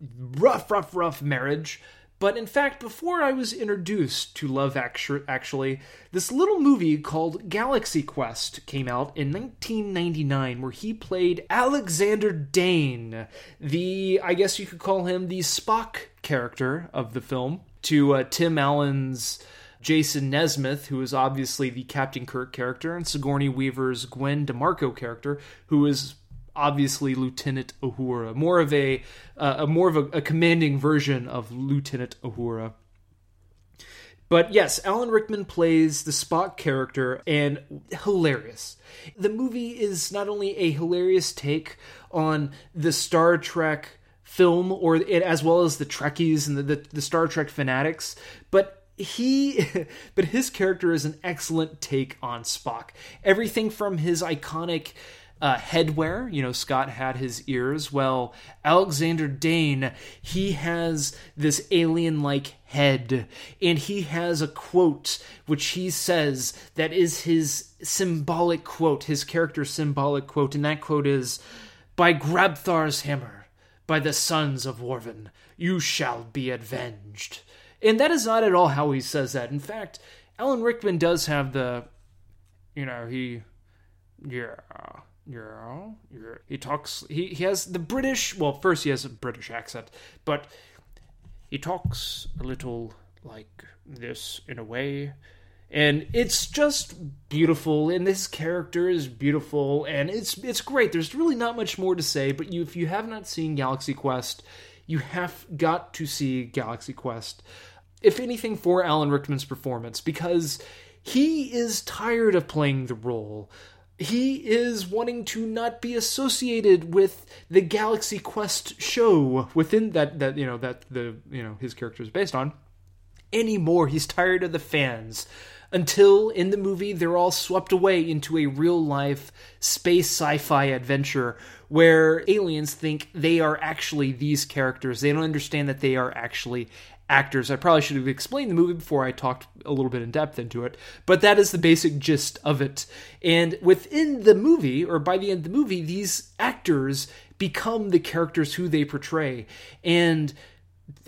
rough, rough, rough marriage. But in fact, before I was introduced to Love Actually, this little movie called Galaxy Quest came out in 1999, where he played Alexander Dane, the, I guess you could call him the Spock character of the film, to uh, Tim Allen's Jason Nesmith, who is obviously the Captain Kirk character, and Sigourney Weaver's Gwen DeMarco character, who is obviously Lieutenant Uhura, more of a, uh, a more of a, a, commanding version of Lieutenant Uhura. But yes, Alan Rickman plays the Spock character and hilarious. The movie is not only a hilarious take on the Star Trek film or it, as well as the Trekkies and the, the, the Star Trek fanatics, but he but his character is an excellent take on Spock. Everything from his iconic uh, headwear. You know, Scott had his ears. Well, Alexander Dane, he has this alien like head, and he has a quote which he says that is his symbolic quote, his character's symbolic quote, and that quote is By Grabthar's hammer, by the sons of Warvan. you shall be avenged. And that is not at all how he says that. In fact, Alan Rickman does have the, you know, he, yeah yeah, yeah. He talks. He he has the British. Well, first he has a British accent, but he talks a little like this in a way, and it's just beautiful. And this character is beautiful, and it's it's great. There's really not much more to say, but you if you have not seen Galaxy Quest, you have got to see Galaxy Quest. If anything, for Alan Rickman's performance, because he is tired of playing the role he is wanting to not be associated with the Galaxy Quest show within that that you know that the you know his character is based on anymore. He's tired of the fans until in the movie they're all swept away into a real life space sci fi adventure where aliens think they are actually these characters. They don't understand that they are actually actors. I probably should have explained the movie before I talked a little bit in depth into it, but that is the basic gist of it. And within the movie, or by the end of the movie, these actors become the characters who they portray. And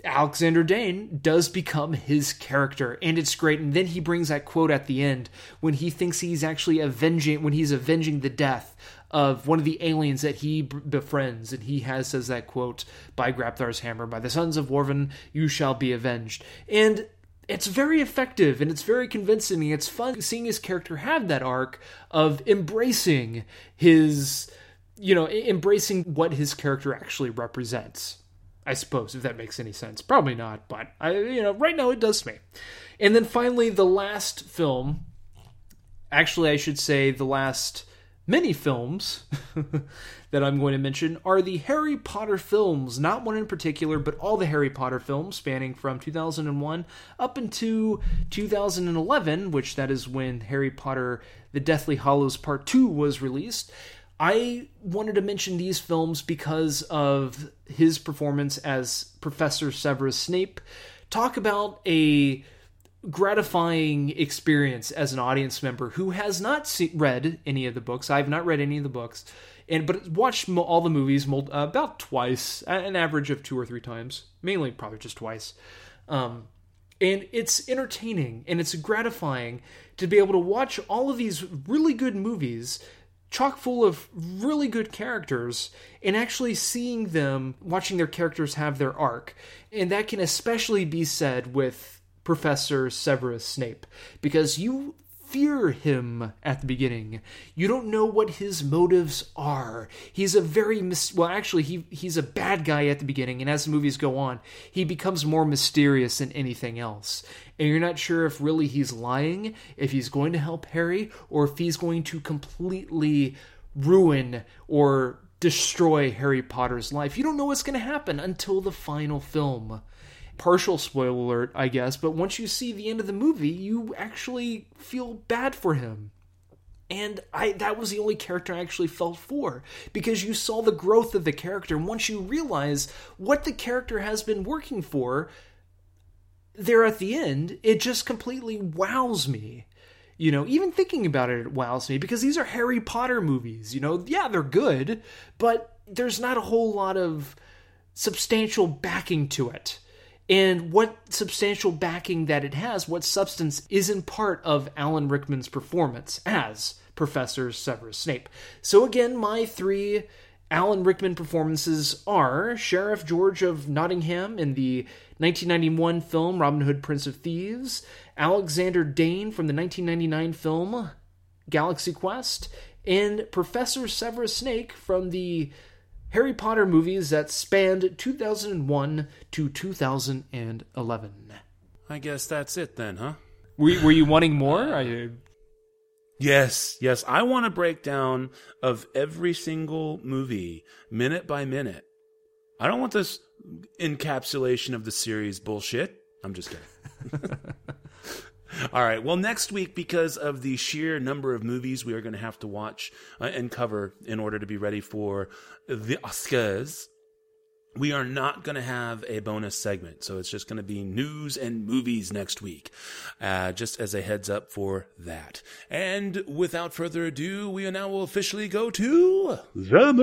Alexander Dane does become his character, and it's great. And then he brings that quote at the end when he thinks he's actually avenging, when he's avenging the death of one of the aliens that he befriends, and he has says that quote by Grabthar's hammer, "By the sons of Warvan, you shall be avenged." And it's very effective and it's very convincing. And it's fun seeing his character have that arc of embracing his, you know, embracing what his character actually represents. I suppose, if that makes any sense. Probably not, but I, you know, right now it does to me. And then finally, the last film. Actually, I should say the last many films that I'm going to mention are the Harry Potter films, not one in particular, but all the Harry Potter films spanning from 2001 up into 2011, which that is when Harry Potter The Deathly Hallows Part 2 was released. I wanted to mention these films because of his performance as Professor Severus Snape. Talk about a gratifying experience as an audience member who has not see- read any of the books. I've not read any of the books, and but watched mo- all the movies mo- uh, about twice, an average of two or three times, mainly probably just twice. Um, and it's entertaining and it's gratifying to be able to watch all of these really good movies chock full of really good characters and actually seeing them watching their characters have their arc and that can especially be said with Professor Severus Snape because you fear him at the beginning. You don't know what his motives are. He's a very mis- well actually he he's a bad guy at the beginning and as the movies go on, he becomes more mysterious than anything else. And you're not sure if really he's lying, if he's going to help Harry or if he's going to completely ruin or destroy Harry Potter's life. You don't know what's going to happen until the final film partial spoiler alert, I guess, but once you see the end of the movie, you actually feel bad for him. And I that was the only character I actually felt for because you saw the growth of the character and once you realize what the character has been working for there at the end, it just completely wows me. You know, even thinking about it, it wows me because these are Harry Potter movies. You know, yeah, they're good, but there's not a whole lot of substantial backing to it and what substantial backing that it has, what substance isn't part of Alan Rickman's performance as Professor Severus Snape. So, again, my three Alan Rickman performances are Sheriff George of Nottingham in the 1991 film Robin Hood Prince of Thieves, Alexander Dane from the 1999 film Galaxy Quest, and Professor Severus Snape from the Harry Potter movies that spanned 2001 to 2011. I guess that's it then, huh? Were, were you wanting more? I... Yes, yes. I want a breakdown of every single movie, minute by minute. I don't want this encapsulation of the series bullshit. I'm just kidding. All right. Well, next week, because of the sheer number of movies we are going to have to watch uh, and cover in order to be ready for the Oscars, we are not going to have a bonus segment. So it's just going to be news and movies next week, uh, just as a heads up for that. And without further ado, we now will officially go to the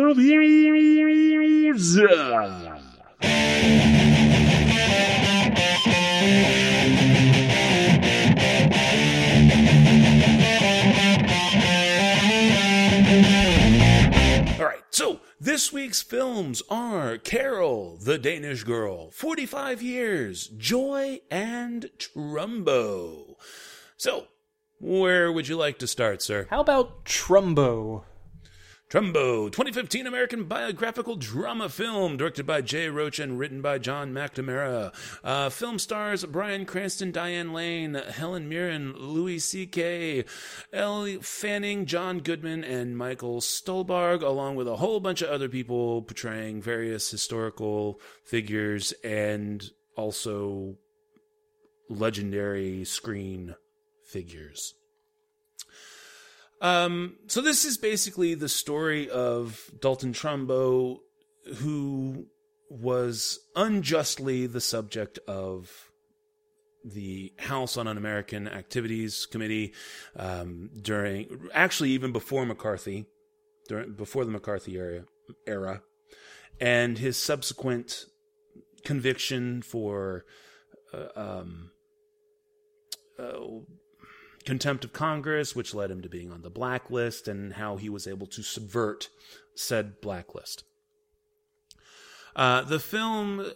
movies. This week's films are Carol, the Danish Girl, 45 Years, Joy, and Trumbo. So, where would you like to start, sir? How about Trumbo? Trumbo, 2015 American biographical drama film directed by Jay Roach and written by John McNamara. Uh, film stars Bryan Cranston, Diane Lane, Helen Mirren, Louis C.K., Elle Fanning, John Goodman, and Michael Stuhlbarg, along with a whole bunch of other people portraying various historical figures and also legendary screen figures. Um, so this is basically the story of Dalton Trumbo, who was unjustly the subject of the House on Un-American Activities Committee um, during, actually even before McCarthy, during before the McCarthy era, era, and his subsequent conviction for uh, um, uh, contempt of Congress, which led him to being on the blacklist, and how he was able to subvert said blacklist. Uh, the film.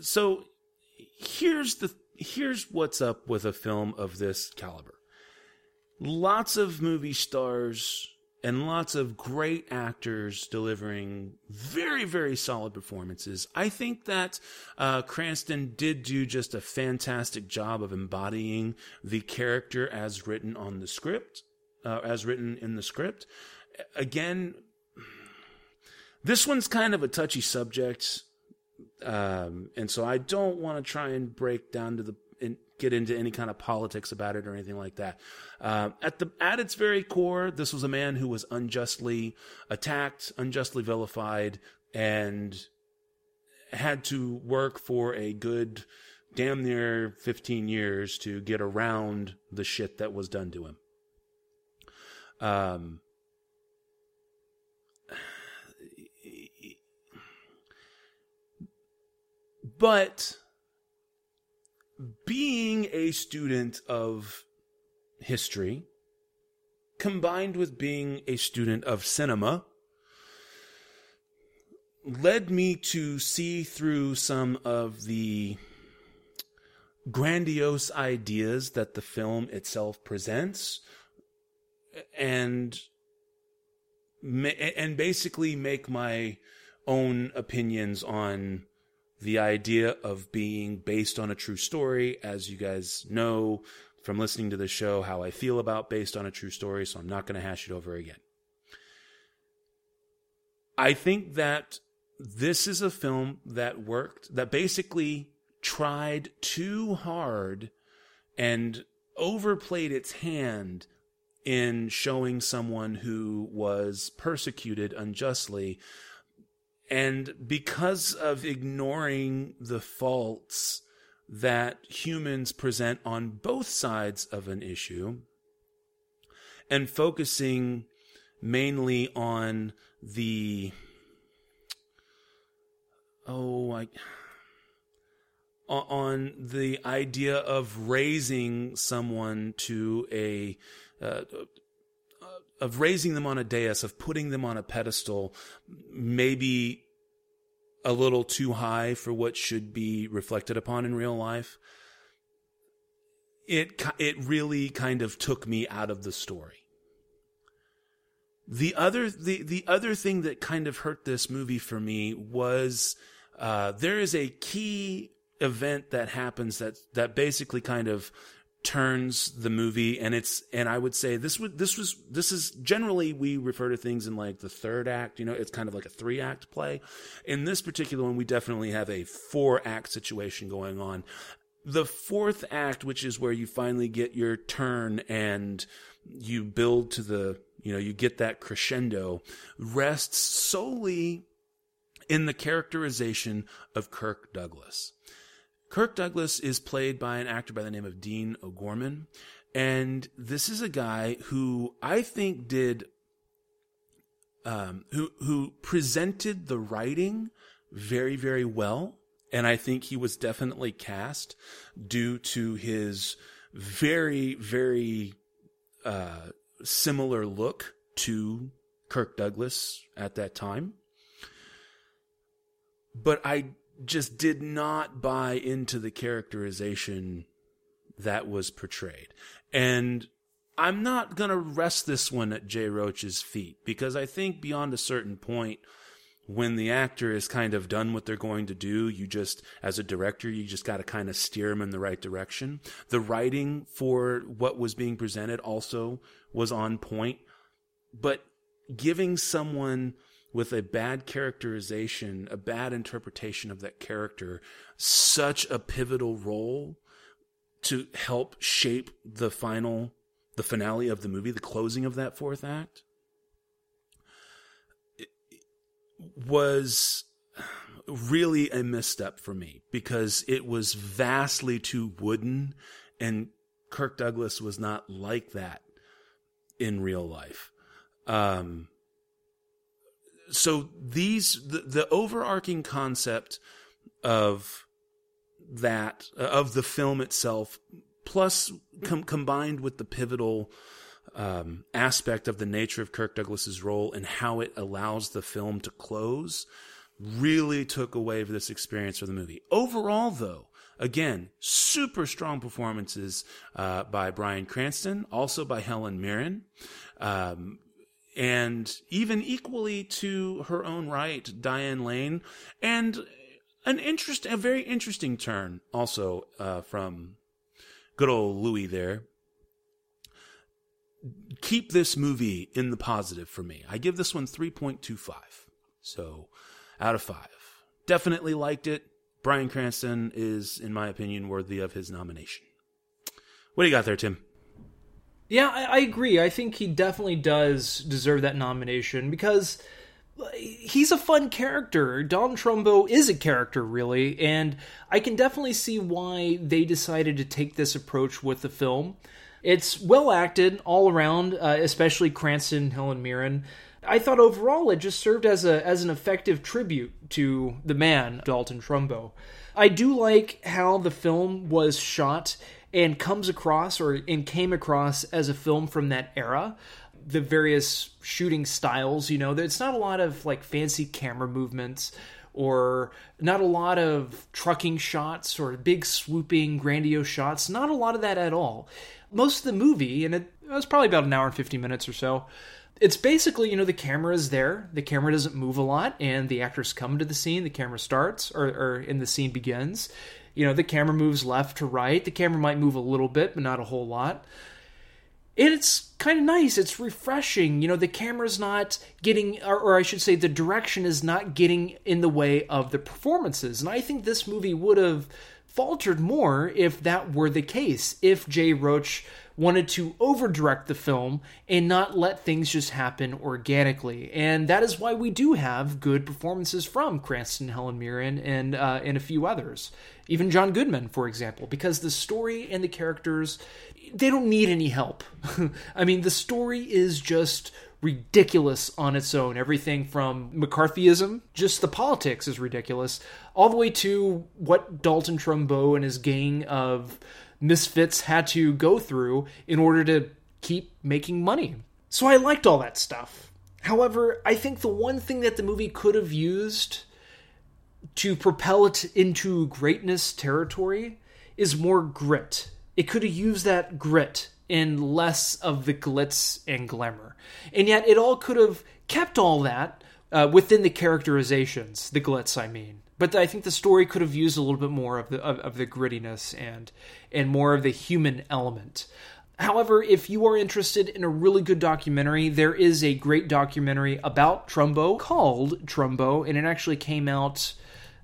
So here's the here's what's up with a film of this caliber. Lots of movie stars and lots of great actors delivering very, very solid performances. I think that uh, Cranston did do just a fantastic job of embodying the character as written on the script, uh, as written in the script. Again, this one's kind of a touchy subject. Um, and so I don't want to try and break down to the get into any kind of politics about it or anything like that. Uh, at the at its very core, this was a man who was unjustly attacked, unjustly vilified, and had to work for a good damn near 15 years to get around the shit that was done to him. Um, but being a student of history combined with being a student of cinema led me to see through some of the grandiose ideas that the film itself presents and and basically make my own opinions on the idea of being based on a true story. As you guys know from listening to the show, how I feel about based on a true story, so I'm not going to hash it over again. I think that this is a film that worked, that basically tried too hard and overplayed its hand in showing someone who was persecuted unjustly and because of ignoring the faults that humans present on both sides of an issue and focusing mainly on the oh I on the idea of raising someone to a uh, of raising them on a dais, of putting them on a pedestal, maybe a little too high for what should be reflected upon in real life. It it really kind of took me out of the story. The other the the other thing that kind of hurt this movie for me was uh, there is a key event that happens that that basically kind of turns the movie and it's and I would say this would this was this is generally we refer to things in like the third act, you know, it's kind of like a three act play. In this particular one we definitely have a four act situation going on. The fourth act, which is where you finally get your turn and you build to the, you know, you get that crescendo, rests solely in the characterization of Kirk Douglas. Kirk Douglas is played by an actor by the name of Dean O'Gorman. And this is a guy who I think did, um, who, who presented the writing very, very well. And I think he was definitely cast due to his very, very, uh, similar look to Kirk Douglas at that time. But I just did not buy into the characterization that was portrayed. And I'm not going to rest this one at Jay Roach's feet because I think beyond a certain point, when the actor is kind of done what they're going to do, you just, as a director, you just got to kind of steer them in the right direction. The writing for what was being presented also was on point, but giving someone with a bad characterization, a bad interpretation of that character, such a pivotal role to help shape the final, the finale of the movie, the closing of that fourth act, was really a misstep for me because it was vastly too wooden and Kirk Douglas was not like that in real life. Um, so these the, the overarching concept of that uh, of the film itself plus com- combined with the pivotal um, aspect of the nature of Kirk Douglas's role and how it allows the film to close really took away this experience for the movie. Overall, though, again, super strong performances uh, by Bryan Cranston, also by Helen Mirren. Um, and even equally to her own right, Diane Lane, and an interest, a very interesting turn also uh, from good old Louis there. Keep this movie in the positive for me. I give this one 3.25. So, out of 5. Definitely liked it. Bryan Cranston is, in my opinion, worthy of his nomination. What do you got there, Tim? Yeah, I, I agree. I think he definitely does deserve that nomination because he's a fun character. Dalton Trumbo is a character, really, and I can definitely see why they decided to take this approach with the film. It's well acted all around, uh, especially Cranston, Helen Mirren. I thought overall it just served as a as an effective tribute to the man Dalton Trumbo. I do like how the film was shot and comes across or and came across as a film from that era. The various shooting styles you know it's not a lot of like fancy camera movements or not a lot of trucking shots or big swooping grandiose shots not a lot of that at all. Most of the movie and it, it was probably about an hour and 50 minutes or so it's basically you know the camera is there the camera doesn't move a lot and the actors come to the scene the camera starts or, or in the scene begins you know the camera moves left to right. The camera might move a little bit but not a whole lot. And it's kind of nice. It's refreshing. You know the camera's not getting or, or, i should say the direction is not getting in the way of the performances. And i think this movie would have faltered more if that were the case. If jay roach wanted to over direct the film and not let things just happen organically. And that is why we do have good performances from Cranston, Helen Mirren, and, uh, and a few others. Even John Goodman, for example, because the story and the characters, they don't need any help. I mean, the story is just ridiculous on its own. Everything from McCarthyism, just the politics is ridiculous, all the way to what Dalton Trumbo and his gang of misfits had to go through in order to keep making money. So I liked all that stuff. However, I think the one thing that the movie could have used to propel it into greatness territory is more grit. It could have used that grit in less of the glitz and glamour. And yet it all could have kept all that uh, within the characterizations, the glitz, I mean but I think the story could have used a little bit more of the of, of, the grittiness and and more of the human element. However, if you are interested in a really good documentary, there is a great documentary about Trumbo called Trumbo, and it actually came out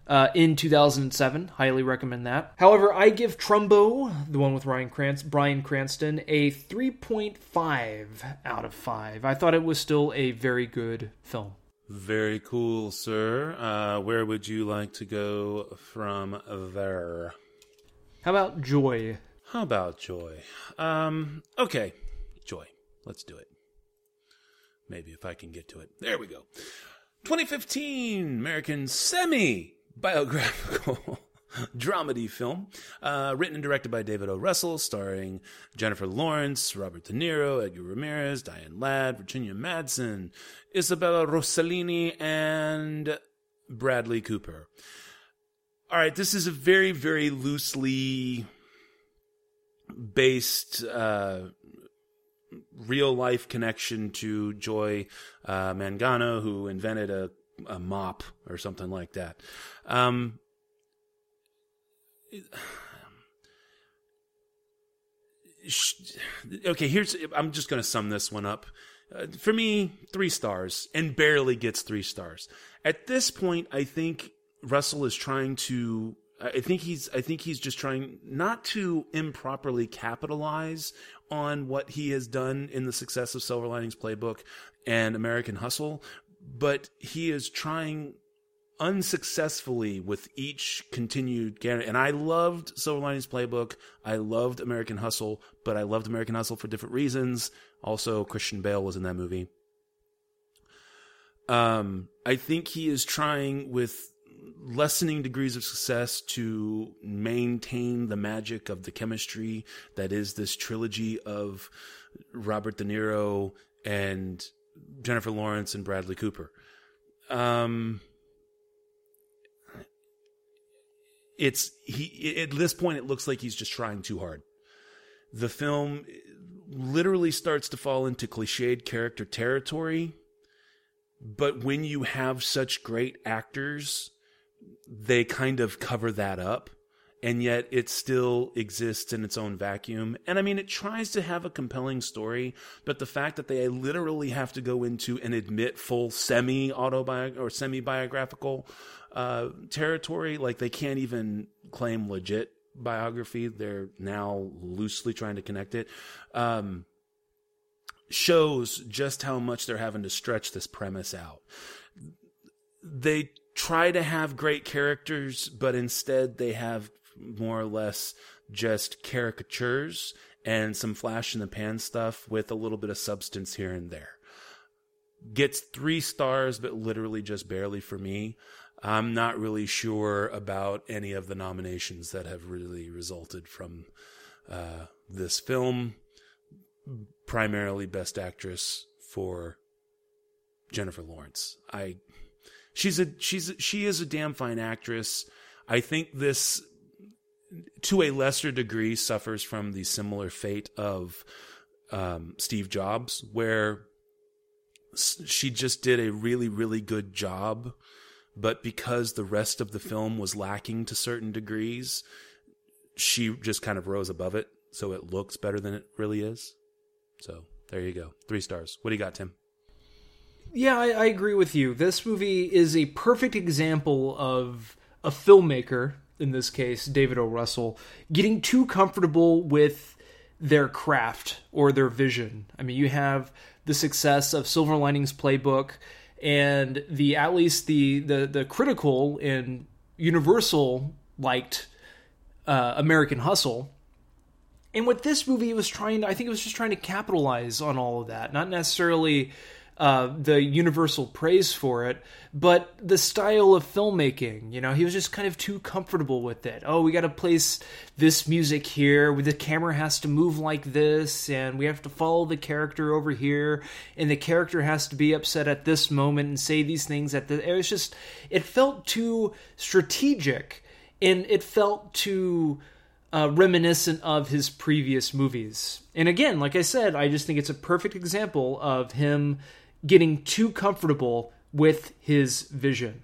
uh, in 2007. Highly recommend that. However, I give Trumbo, the one with Ryan Bryan Cranston, a 3.5 out of 5. I thought it was still a very good film. Very cool, sir. Uh, where would you like to go from there? How about Joy? How about Joy? Um, okay, Joy. Let's do it. Maybe if I can get to it. There we go. 2015 American semi biographical dramedy film, uh, written and directed by David O. Russell, starring Jennifer Lawrence, Robert De Niro, Edgar Ramirez, Diane Ladd, Virginia Madsen, Isabella Rossellini, and Bradley Cooper. All right, this is a very, very loosely based uh, real life connection to Joy uh, Mangano, who invented a, a mop or something like that. Um, okay, here's I'm just going to sum this one up. Uh, for me, three stars, and barely gets three stars. At this point, I think Russell is trying to I think he's I think he's just trying not to improperly capitalize on what he has done in the success of Silver Linings Playbook and American Hustle, but he is trying unsuccessfully with each continued and I loved Silver Linings Playbook. I loved American Hustle, but I loved American Hustle for different reasons. Also, Christian Bale was in that movie. Um, I think he is trying with lessening degrees of success to maintain the magic of the chemistry that is this trilogy of Robert De Niro and Jennifer Lawrence and Bradley Cooper. Um, it's he at this point it looks like he's just trying too hard. The film literally starts to fall into cliched character territory, but when you have such great actors they kind of cover that up and yet it still exists in its own vacuum. And I mean, it tries to have a compelling story, but the fact that they literally have to go into and admit full semi autobiographical or semi biographical uh, territory, like they can't even claim legit biography. They're now loosely trying to connect it. Um, shows just how much they're having to stretch this premise out. They try to have great characters, but instead they have more or less just caricatures and some flash in the pan stuff with a little bit of substance here and there. Gets three stars, but literally just barely for me. I'm not really sure about any of the nominations that have really resulted from uh, this film. Primarily Best Actress for Jennifer Lawrence. I she's a she's she is a damn fine actress. I think this to a lesser degree suffers from the similar fate of um, Steve Jobs, where she just did a really really good job, but because the rest of the film was lacking to certain degrees, she just kind of rose above it, so it looks better than it really is. So there you go, three stars. What do you got, Tim? Yeah, I, I agree with you. This movie is a perfect example of a filmmaker, in this case, David O. Russell, getting too comfortable with their craft or their vision. I mean, you have the success of Silver Linings Playbook and the at least the the the critical and universal liked uh, American Hustle. And what this movie, was trying. To, I think it was just trying to capitalize on all of that, not necessarily uh, the universal praise for it, but the style of filmmaking. You know, he was just kind of too comfortable with it. Oh, we got to place this music here. The camera has to move like this, and we have to follow the character over here, and the character has to be upset at this moment and say these things. At the, it was just, it felt too strategic, and it felt too. Uh, reminiscent of his previous movies. And again, like I said, I just think it's a perfect example of him getting too comfortable with his vision.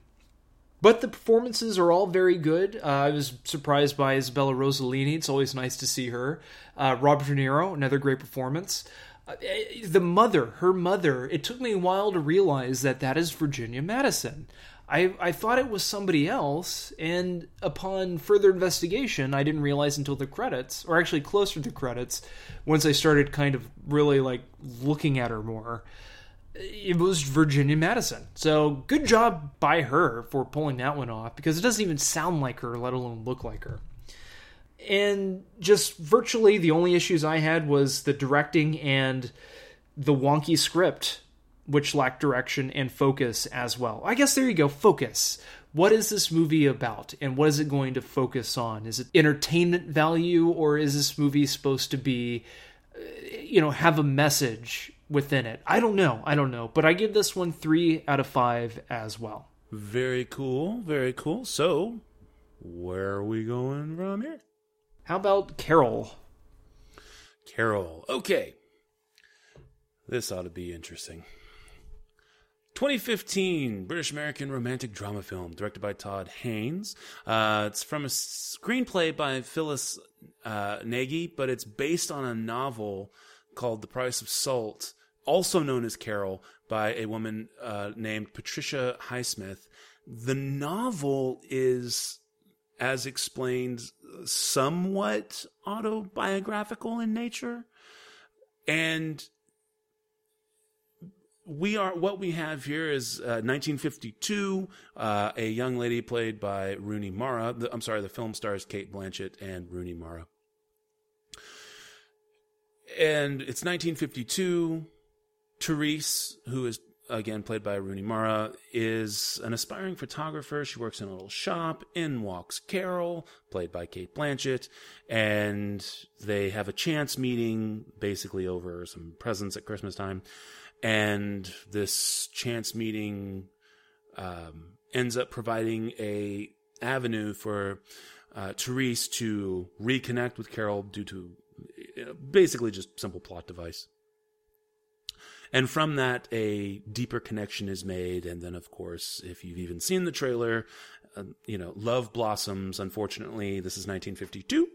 But the performances are all very good. Uh, I was surprised by Isabella Rossellini. It's always nice to see her. Uh, Robert De Niro, another great performance. Uh, the mother, her mother, it took me a while to realize that that is Virginia Madison. I, I thought it was somebody else, and upon further investigation, I didn't realize until the credits, or actually closer to the credits, once I started kind of really like looking at her more it was Virginia Madison. So good job by her for pulling that one off because it doesn't even sound like her, let alone look like her. And just virtually the only issues I had was the directing and the wonky script, which lacked direction and focus as well. I guess there you go, focus. What is this movie about and what is it going to focus on? Is it entertainment value or is this movie supposed to be, uh, you know, have a message within it. I don't know. I don't know. But I give this one three out of five as well. Very cool. Very cool. So, where are we going from here? How about Carol? Carol. Okay. This ought to be interesting. 2015 British American romantic drama film directed by Todd Haynes. Uh, it's from a screenplay by Phyllis uh, Nagy, but it's based on a novel called The Price of Salt also known as Carol by a woman uh, named Patricia Highsmith. The novel is as explained, somewhat autobiographical in nature. And we are what we have here is uh, 1952. Uh, a young lady played by Rooney Mara. The, I'm sorry, the film stars Cate Blanchett and Rooney Mara. And it's 1952. Therese, who is again played by Rooney Mara, is an aspiring photographer. She works in a little shop. In walks Carol, played by Cate Blanchett, and they have a chance meeting, basically over some presents at Christmas time. And this chance meeting um, ends up providing a avenue for uh, Therese to reconnect with Carol due to uh, basically just simple plot device and from that a deeper connection is made. And then of course if you've even seen the trailer uh, you know love blossoms. Unfortunately this is 1952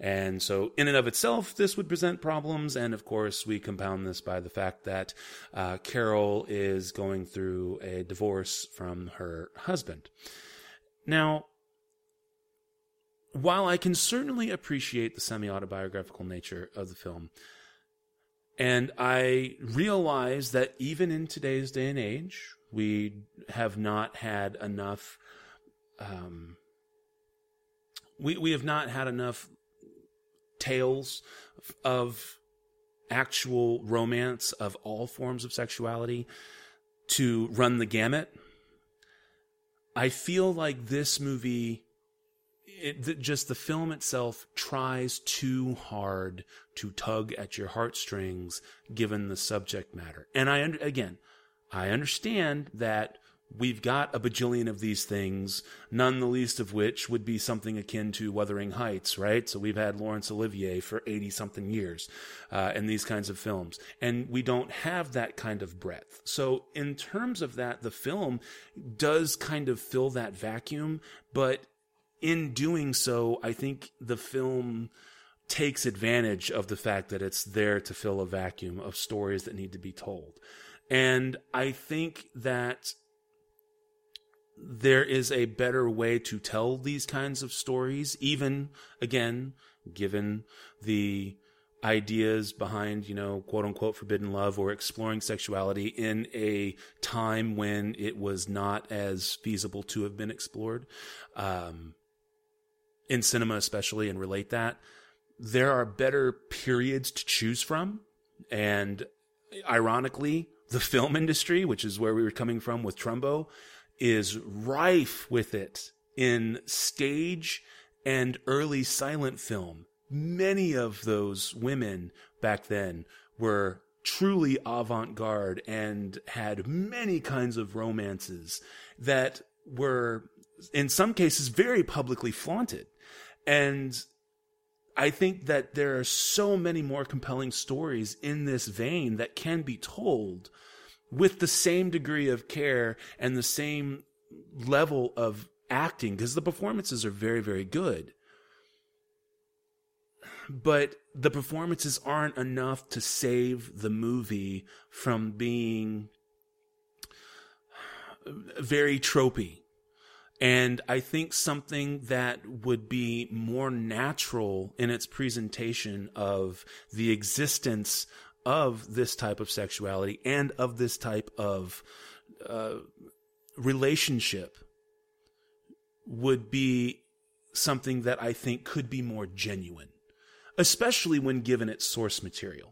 and so in and of itself this would present problems. And of course we compound this by the fact that uh, carol is going through a divorce from her husband. Now while I can certainly appreciate the semi autobiographical nature of the film, and I realize that even in today's day and age, we have not had enough. Um, we we have not had enough tales of actual romance of all forms of sexuality to run the gamut. I feel like this movie it, just the film itself tries too hard to tug at your heartstrings given the subject matter. And I, again, I understand that we've got a bajillion of these things, none the least of which would be something akin to Wuthering Heights, right? So we've had Laurence Olivier for 80 something years, uh, in these kinds of films. And we don't have that kind of breadth. So in terms of that, the film does kind of fill that vacuum, but in doing so, I think the film takes advantage of the fact that it's there to fill a vacuum of stories that need to be told. And I think that there is a better way to tell these kinds of stories, even again, given the ideas behind, you know, quote unquote forbidden love or exploring sexuality in a time when it was not as feasible to have been explored. Um, in cinema especially and relate that there are better periods to choose from. And ironically the film industry which is where we were coming from with trumbo is rife with it in stage and early silent film. Many of those women back then were truly avant-garde and had many kinds of romances that were in some cases very publicly flaunted and I think that there are so many more compelling stories in this vein that can be told with the same degree of care and the same level of acting because the performances are very, very good. But the performances aren't enough to save the movie from being very tropey and I think something that would be more natural in its presentation of the existence of this type of sexuality and of this type of uh, relationship would be something that I think could be more genuine, especially when given its source material.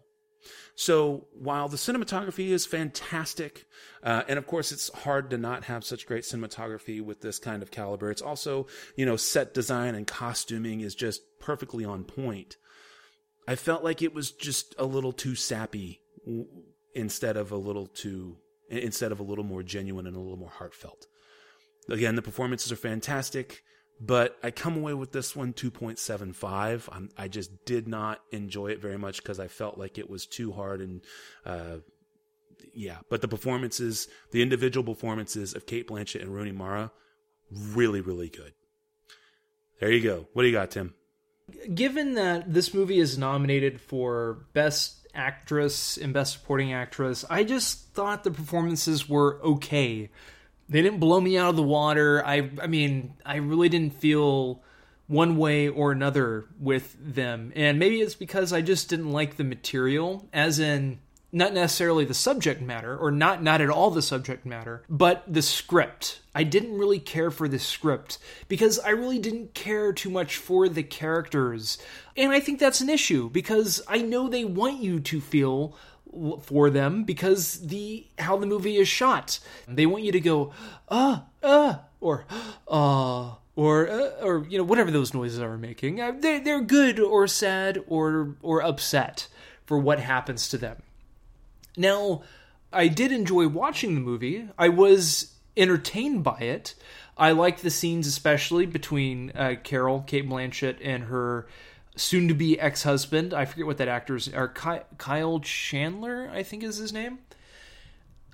So while the cinematography is fantastic, uh, and of course it's hard to not have such great cinematography with this kind of caliber, it's also, you know, set design and costuming is just perfectly on point. I felt like it was just a little too sappy instead of a little too, instead of a little more genuine and a little more heartfelt. Again, the performances are fantastic but I come away with this one 2.75. I'm, i just did not enjoy it very much because I felt like it was too hard and, uh, yeah. But the performances, the individual performances of Cate Blanchett and Rooney Mara, really, really good. There you go. What do you got, Tim? Given that this movie is nominated for Best Actress and Best Supporting Actress, I just thought the performances were okay they didn't blow me out of the water. I I mean, I really didn't feel one way or another with them. And maybe it's because I just didn't like the material, as in not necessarily the subject matter or not not at all the subject matter but the script i didn't really care for the script because i really didn't care too much for the characters and i think that's an issue because i know they want you to feel for them because the how the movie is shot they want you to go uh uh or uh or uh, or you know whatever those noises are making uh, they're, they're good or sad or or upset for what happens to them now, I did enjoy watching the movie. I was entertained by it. I liked the scenes, especially between uh, Carol, Cate Blanchett, and her soon-to-be ex-husband. I forget what that actor's or Kyle Chandler, I think is his name.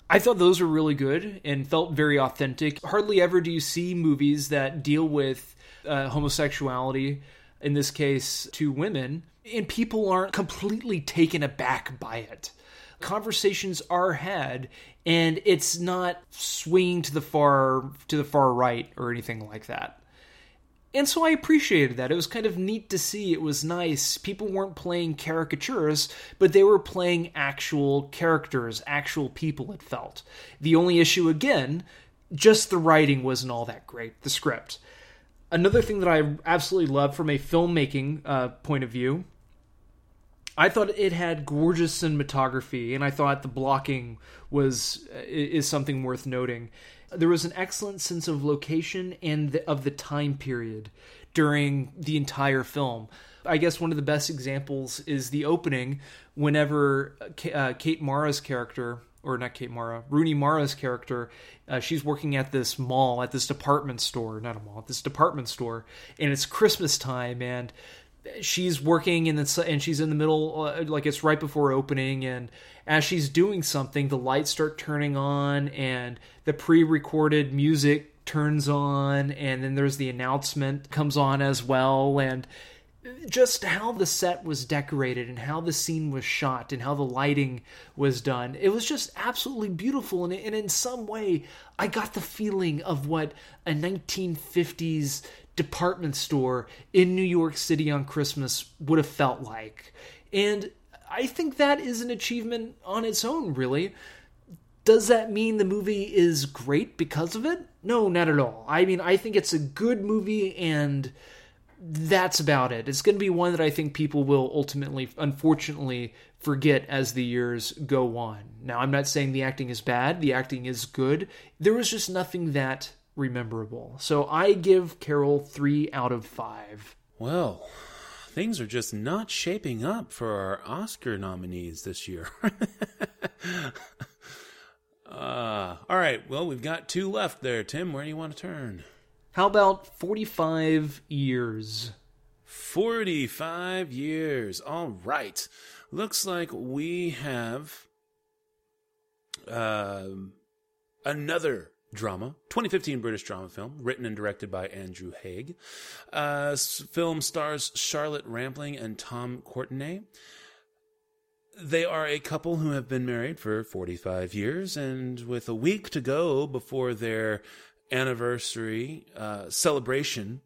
I thought those were really good and felt very authentic. Hardly ever do you see movies that deal with uh, homosexuality, in this case, to women, and people aren't completely taken aback by it conversations are had and it's not swinging to the far to the far right or anything like that. And so I appreciated that. It was kind of neat to see. It was nice. People weren't playing caricatures, but they were playing actual characters, actual people, it felt. The only issue, again, just the writing wasn't all that great, the script. Another thing that I absolutely love from a filmmaking uh, point of view I thought it had gorgeous cinematography, and I thought the blocking was is something worth noting. There was an excellent sense of location and the, of the time period during the entire film. I guess one of the best examples is the opening whenever uh, Kate Mara's character, or not Kate Mara, Rooney Mara's character, uh, she's working at this mall, at this department store, not a mall, at this department store, and it's Christmas time, and she's working in the and she's in the middle uh, like it's right before opening and as she's doing something the lights start turning on and the pre-recorded music turns on and then there's the announcement comes on as well and just how the set was decorated and how the scene was shot and how the lighting was done. It was just absolutely beautiful. And, and in some way, I got the feeling of what a 1950s department store in New York City on Christmas would have felt like. And I think that is an achievement on its own, really. Does that mean the movie is great because of it? No, not at all. I mean, I think it's a good movie and that's about it. It's going to be one that I think people will ultimately, unfortunately, forget as the years go on. Now, I'm not saying the acting is bad, the acting is good. There was just nothing that rememberable. So I give Carol three out of five. Well, things are just not shaping up for our Oscar nominees this year. uh, all right, well, we've got two left there. Tim, where do you want to turn? How about 45 years? 45 years. All right. Looks like we have uh, another drama, 2015 British drama film, written and directed by Andrew Haigh. Uh, film stars Charlotte Rampling and Tom Courtenay. They are a couple who have been married for 45 years, and with a week to go before their anniversary uh, celebration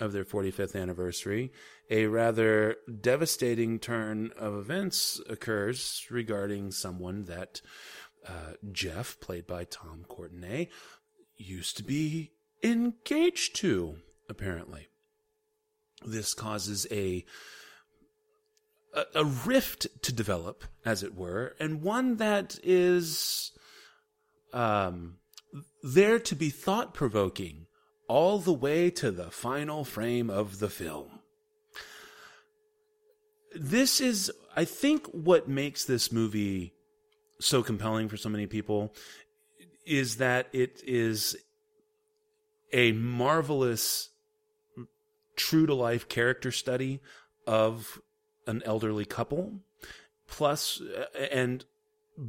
of their 45th anniversary, a rather devastating turn of events occurs regarding someone that uh, Jeff, played by Tom Courtenay, used to be engaged to, apparently. This causes a, a, a rift to develop, as it were, and one that is um, there to be thought provoking all the way to the final frame of the film. This is, I think, what makes this movie so compelling for so many people is that it is a marvelous true to life character study of an elderly couple. Plus and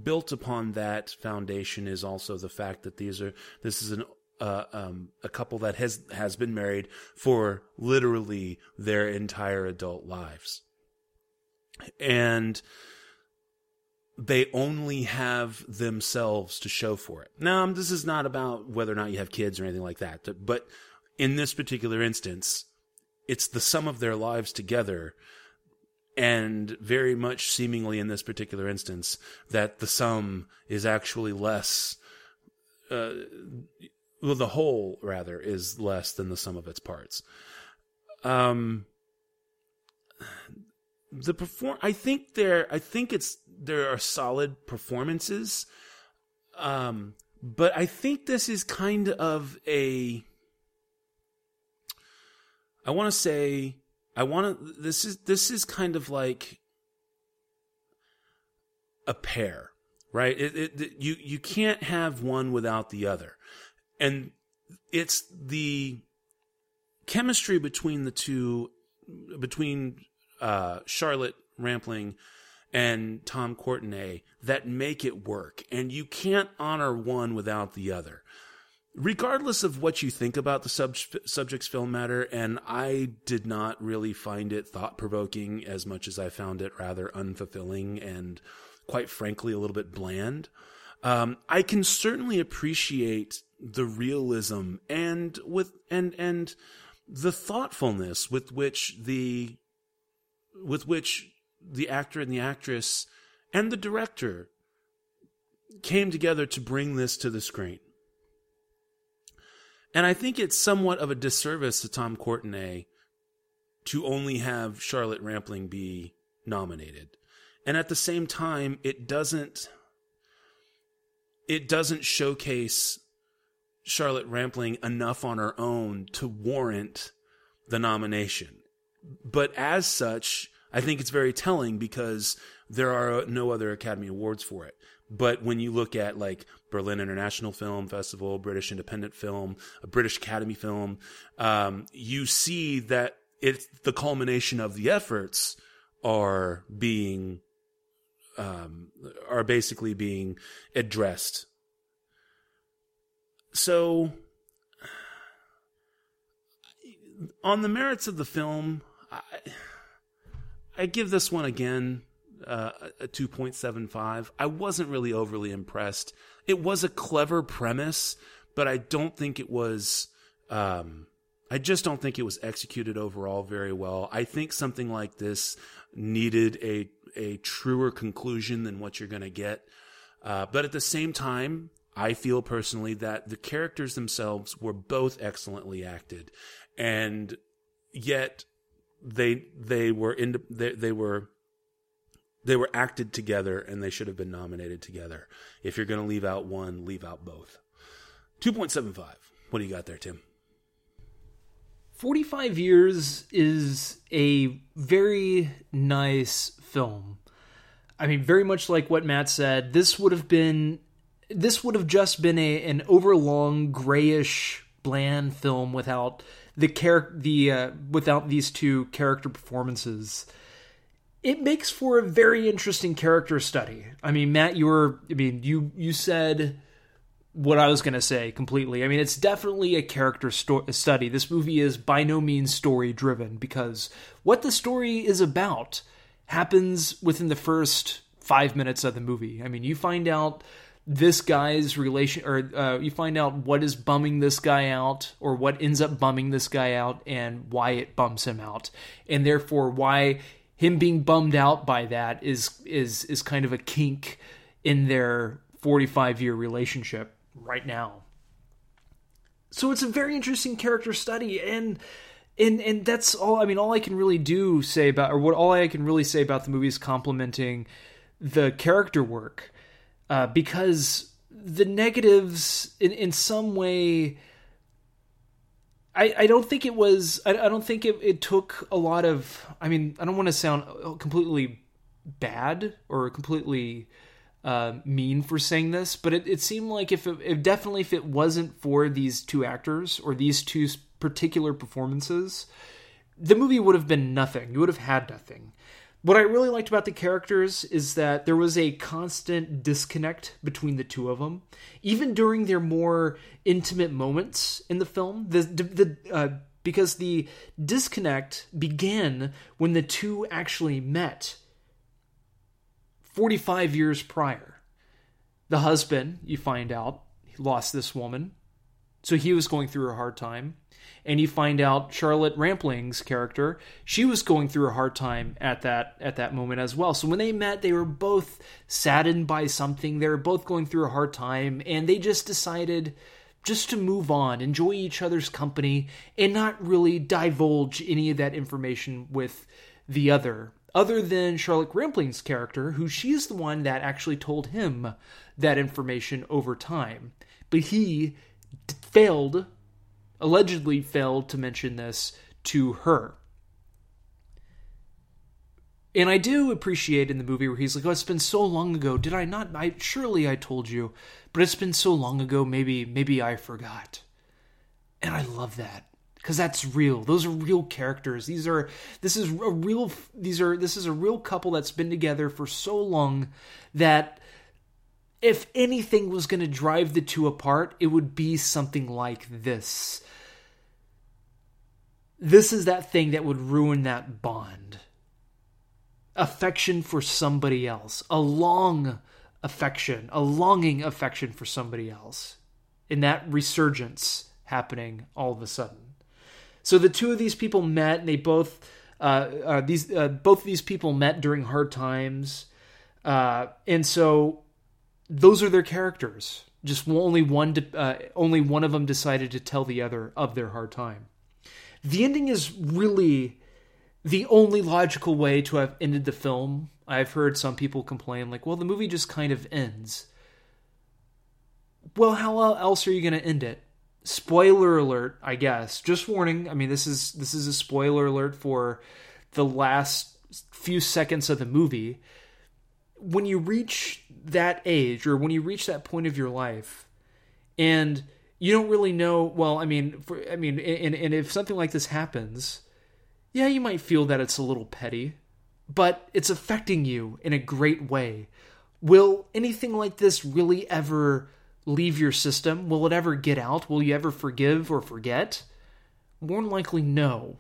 built upon that foundation is also the fact that these are this is an uh, um, a couple that has has been married for literally their entire adult lives. And they only have themselves to show for it. Now, this is not about whether or not you have kids or anything like that, but in this particular instance, it's the sum of their lives together and very much seemingly in this particular instance that the sum is actually less uh, well the whole rather is less than the sum of its parts um the perform i think there i think it's there are solid performances um but i think this is kind of a i want to say I want to. This is this is kind of like a pair, right? It, it, you you can't have one without the other, and it's the chemistry between the two, between uh, Charlotte Rampling and Tom Courtenay that make it work, and you can't honor one without the other regardless of what you think about the sub- subject's film matter, and I did not really find it thought provoking as much as I found it rather unfulfilling and, quite frankly, a little bit bland. Um, I can certainly appreciate the realism and with and and the thoughtfulness with which the with which the actor and the actress and the director came together to bring this to the screen. And I think it's somewhat of a disservice to Tom Courtenay to only have Charlotte Rampling be nominated. And at the same time, it doesn't it doesn't showcase Charlotte Rampling enough on her own to warrant the nomination. But as such, I think it's very telling because there are no other Academy Awards for it. But when you look at like Berlin International Film Festival, British Independent Film, a British Academy Film, um, you see that it's the culmination of the efforts are being um, are basically being addressed. So, on the merits of the film, I, I give this one again uh, a 2.75. I wasn't really overly impressed. It was a clever premise, but I don't think it was. Um, I just don't think it was executed overall very well. I think something like this needed a a truer conclusion than what you're going to get. Uh, but at the same time, I feel personally that the characters themselves were both excellently acted, and yet they they were in they, they were they were acted together and they should have been nominated together. If you're going to leave out one, leave out both. 2.75. What do you got there, Tim? 45 Years is a very nice film. I mean, very much like what Matt said, this would have been this would have just been a an overlong grayish bland film without the char- the uh, without these two character performances it makes for a very interesting character study. I mean, Matt, you were, I mean, you you said what I was going to say completely. I mean, it's definitely a character sto- study. This movie is by no means story driven because what the story is about happens within the first five minutes of the movie. I mean, you find out this guy's relation, or uh, you find out what is bumming this guy out, or what ends up bumming this guy out, and why it bums him out, and therefore why him being bummed out by that is is is kind of a kink in their 45 year relationship right now. So it's a very interesting character study and and and that's all I mean all I can really do say about or what all I can really say about the movie is complimenting the character work uh, because the negatives in in some way I, I don't think it was I, I don't think it, it took a lot of I mean I don't want to sound completely bad or completely uh, mean for saying this but it, it seemed like if it if definitely if it wasn't for these two actors or these two particular performances the movie would have been nothing. You would have had nothing what I really liked about the characters is that there was a constant disconnect between the two of them, even during their more intimate moments in the film. The the uh, because the disconnect began when the two actually met 45 years prior. The husband, you find out, he lost this woman So he was going through a hard time. And you find out Charlotte Rampling's character, she was going through a hard time at that at that moment as well. So when they met, they were both saddened by something. They were both going through a hard time, and they just decided just to move on, enjoy each other's company, and not really divulge any of that information with the other. Other than Charlotte Rampling's character, who she is the one that actually told him that information over time. But he failed, allegedly failed to mention this to her. And I do appreciate in the movie where he's like, "Oh, it's been so long ago. Did I not? I surely I told you, but it's been so long ago. Maybe maybe I forgot." And I love that because that's real. Those are real characters. These are this is a real these are this is a real couple that's been together for so long that if anything was going to drive the two apart, it would be something like this. This is that thing that would ruin that bond. Affection for somebody else, a long affection, a longing affection for somebody else, and that resurgence happening all of a sudden. So the two of these people met, and they both uh, uh, these uh, both of these people met during hard times, uh, and so those are their characters. Just only one, uh, only one of them decided to tell the other of their hard time. The ending is really the only logical way to have ended the film. I've heard some people complain, like, "Well, the movie just kind of ends." Well, how else are you going to end it? spoiler alert i guess just warning i mean this is this is a spoiler alert for the last few seconds of the movie when you reach that age or when you reach that point of your life and you don't really know well i mean for, i mean and, and if something like this happens yeah you might feel that it's a little petty but it's affecting you in a great way will anything like this really ever leave your system? Will it ever get out? Will you ever forgive or forget? More than likely, no.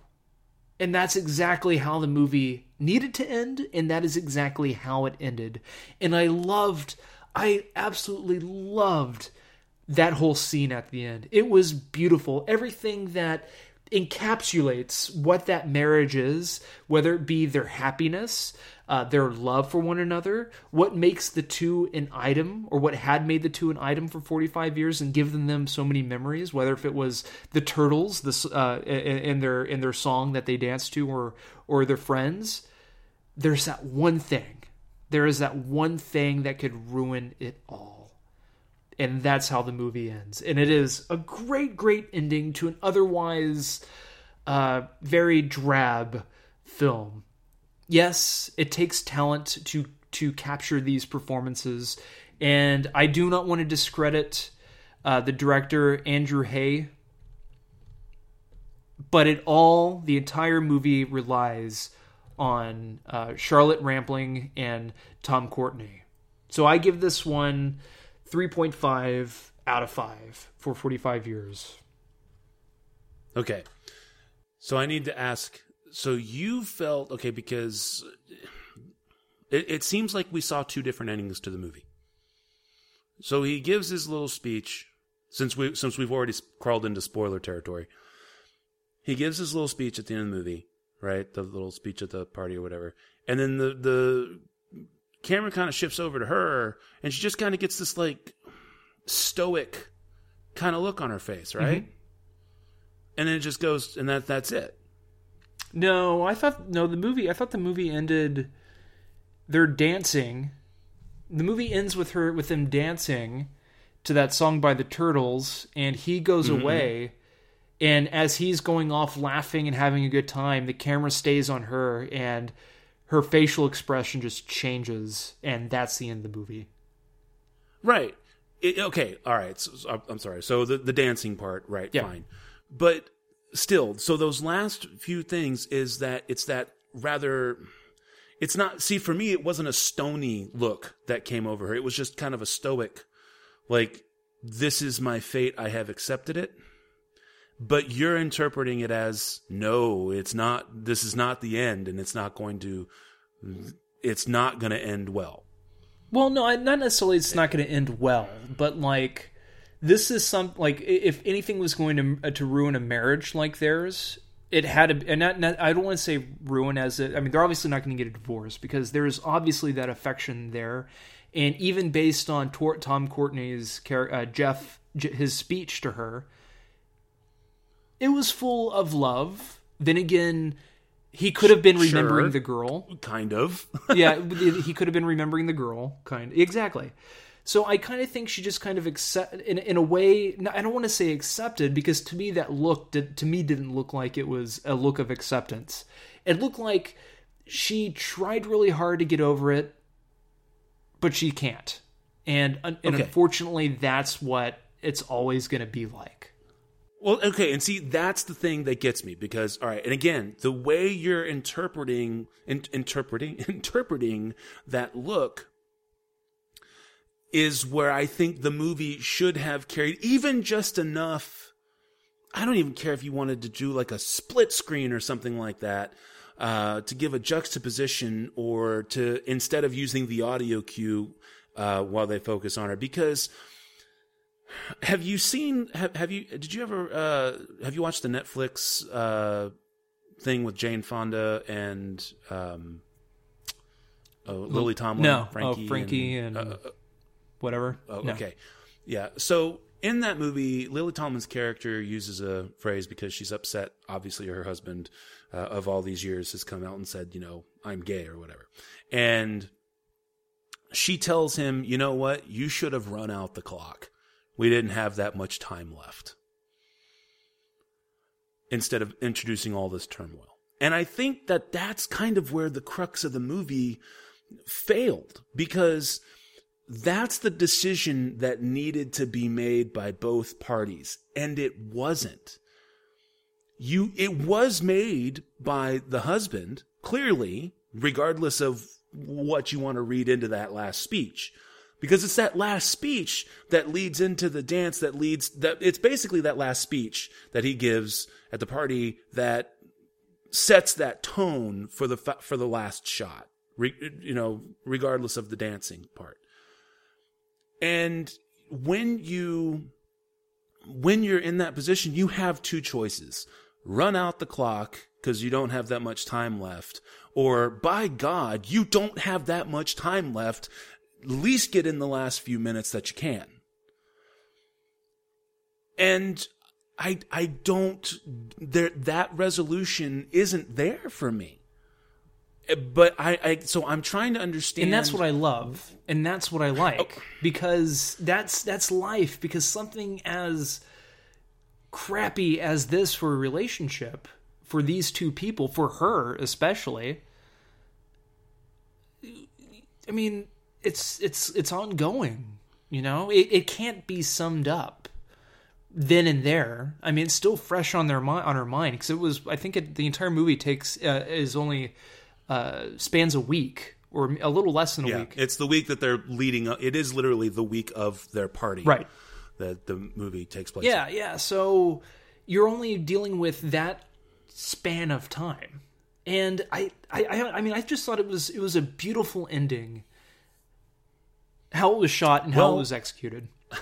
And that's exactly how the movie needed to end, and that is exactly how it ended. And I loved, I absolutely loved that whole scene at the end. It was beautiful. Everything that encapsulates what that marriage is, whether it be their happiness, uh, their love for one another, what makes the two an item, or what had made the two an item for 45 years and given them so many memories, whether if it was the turtles this, uh, in, their, in their song that they danced to, or, or their friends, there's that one thing. There is that one thing that could ruin it all and that's how the movie ends. And it is a great, great ending to an otherwise uh, very drab film. Yes, it takes talent to to capture these performances, and I do not want to discredit uh, the director Andrew Haigh, but it all the entire movie relies on uh, Charlotte Rampling and Tom Courtenay. So I give this one 3.5 out of 5 for 45 years. Okay. So I need to ask so you felt okay because it, it seems like we saw two different endings to the movie. So he gives his little speech since we since we've already crawled into spoiler territory. He gives his little speech at the end of the movie, right? The little speech at the party or whatever. And then the the camera kind of shifts over to her, and she just kind of gets this like stoic kind of look on her face, right? Mm-hmm. And then it just goes, and that that's it. No, I thought no. The movie, I thought the movie ended. They're dancing. The movie ends with her with them dancing to that song by the Turtles, and he goes mm-hmm. away. And as he's going off laughing and having a good time, the camera stays on her, and her facial expression just changes, and that's the end of the movie. Right. It, okay. All right. So, so, I'm sorry. So the the dancing part, right? Yeah. Fine. But still, so those last few things is that it's that rather. It's not. See, for me, it wasn't a stony look that came over her. It was just kind of a stoic, like, "This is my fate. I have accepted it." But you're interpreting it as no it's not this is not the end and it's not going to it's not going to end well well no not necessarily it's not going to end well but like this is some like if anything was going to uh, to ruin a marriage like theirs, it had to. And not, not, I don't want to say ruin as it. I mean, they're obviously not going to get a divorce because there's obviously that affection there, and even based on Tom Courtenay's uh, Jeff his speech to her, it was full of love. Then again. He could have been remembering Sure. the girl Kind of. yeah, he could have been remembering the girl, kind exactly. So I kind of think she just kind of accept in in a way. I don't want to say accepted because to me that look did, to me didn't look like it was a look of acceptance. It looked like she tried really hard to get over it, but she can't. And and Okay. unfortunately, that's what it's always going to be like. Well, okay, and see that's the thing that gets me because all right, and again, the way you're interpreting in, interpreting interpreting that look is where I think the movie should have carried even just enough. I don't even care if you wanted to do like a split screen or something like that uh, to give a juxtaposition or to instead of using the audio cue uh, while they focus on her because have you seen have, have you did you ever uh have you watched the netflix uh thing with jane fonda and um uh, lily tomlin No, frankie oh Frankie and, uh, whatever. Oh, No. okay. Yeah. So in that movie, Lily Tomlin's character uses a phrase because she's upset. Obviously, her husband uh, of all these years has come out and said, you know, I'm gay or whatever. And she tells him, you know what? You should have run out the clock. We didn't have that much time left. Instead of introducing all this turmoil. And I think that that's kind of where the crux of the movie failed because that's the decision that needed to be made by both parties and it wasn't you it was made by the husband clearly regardless of what you want to read into that last speech because it's that last speech that leads into the dance that leads that it's basically that last speech that he gives at the party that sets that tone for the for the last shot re, you know regardless of the dancing part and when you when you're in that position, you have two choices. Run out the clock because you don't have that much time left, or by God, you don't have that much time left. Least get in the last few minutes that you can. And I I don't there that resolution isn't there for me. Eh, but I, I so I'm trying to understand and that's what I love, and that's what I oh. like because that's that's life. Because something as crappy as this for a relationship for these two people, for her especially. I mean, it's it's it's ongoing. You know, it it can't be summed up then and there. I mean, it's still fresh on their mind on her mind because it was. I think it, the entire movie takes uh, is only uh, spans a week or a little less than a Yeah, week. it's the week that they're leading up. It is literally the week of their party, Right. That the movie takes place. Yeah, yeah. So you're only dealing with that span of time, and I, I, I, I mean, I just thought it was it was a beautiful ending. How it was shot and how Well- it was executed.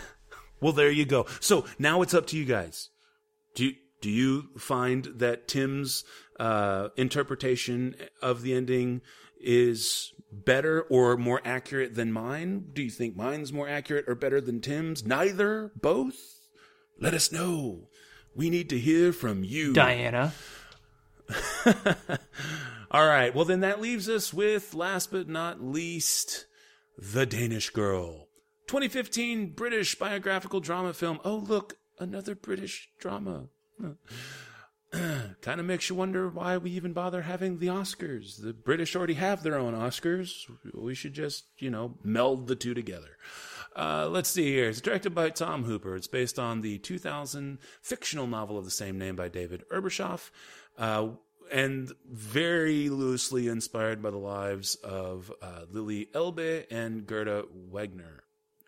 Well, there you go. So now it's up to you guys. Do you, do you find that Tim's uh, interpretation of the ending is better or more accurate than mine? Do you think mine's more accurate or better than Tim's? Neither? Both? Let us know. We need to hear from you. Diana. All right. Well, then that leaves us with, last but not least, The Danish Girl. 2015 British biographical drama film. Oh, look, another British drama. kind of makes you wonder why we even bother having the Oscars. The British already have their own Oscars. We should just, you know, meld the two together. Uh, let's see here. It's directed by Tom Hooper. It's based on the 2000 fictional novel of the same name by David Ebershoff, uh, and very loosely inspired by the lives of uh, Lily Elbe and Gerda Wagner.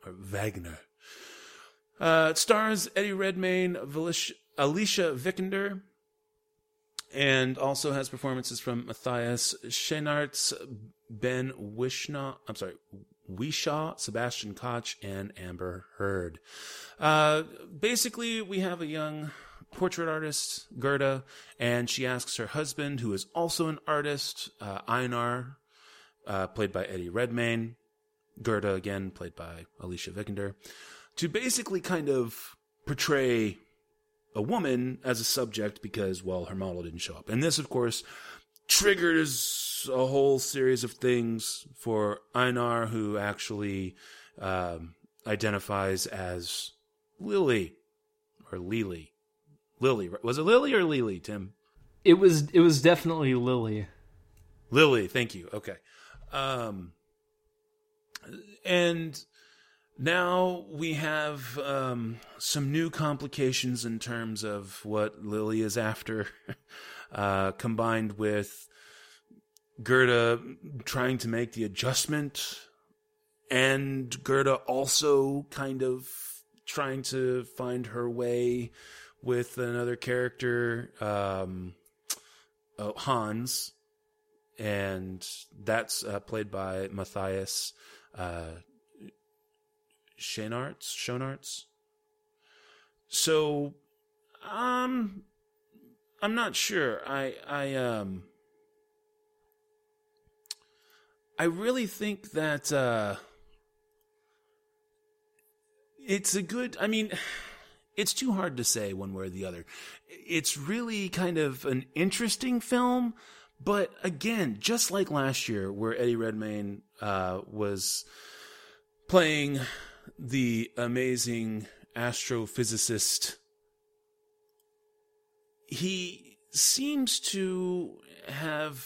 Or Wagner. Uh, it stars Eddie Redmayne, Valish- Alicia Vikander, and also has performances from Matthias Schoenaerts, Ben Wishna, I'm sorry, Whishaw, Sebastian Koch, and Amber Heard. Uh, basically, we have a young portrait artist, Gerda, and she asks her husband, who is also an artist, uh, Einar, uh, played by Eddie Redmayne, Gerda again, played by Alicia Vikander, to basically kind of portray a woman as a subject because, well, her model didn't show up. And this, of course, triggers a whole series of things for Einar, who actually um, identifies as Lily or Lily. Lily. Was it Lily or Lily, Tim? It was it was definitely Lily. Lily, thank you. Okay. Um and now we have um, some new complications in terms of what Lily is after, uh, combined with Gerda trying to make the adjustment, and Gerda also kind of trying to find her way with another character, um, oh, Hans, and that's uh, played by Matthias uh, Schoenaerts. Schoenaerts. So, um, I'm not sure. I I um. I really think that uh, it's a good. I mean, it's too hard to say one way or the other. It's really kind of an interesting film, but again, just like last year, where Eddie Redmayne uh, was playing the amazing astrophysicist, he seems to have.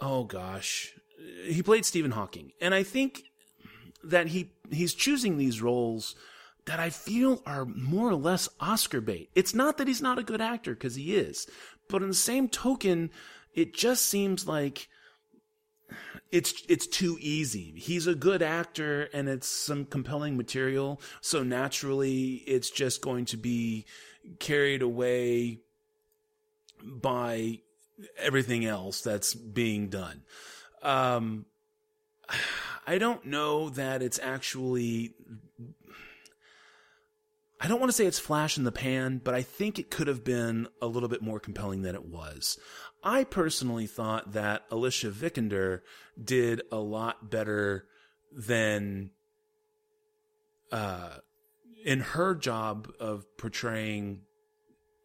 Oh gosh, he played Stephen Hawking, and I think that he he's choosing these roles that I feel are more or less Oscar bait. It's not that he's not a good actor because he is, but in the same token, it just seems like it's it's too easy. He's a good actor and it's some compelling material, so naturally it's just going to be carried away by everything else that's being done. Um I don't know that it's actually I don't want to say it's flash in the pan, but I think it could have been a little bit more compelling than it was. I personally thought that Alicia Vikander did a lot better than uh, in her job of portraying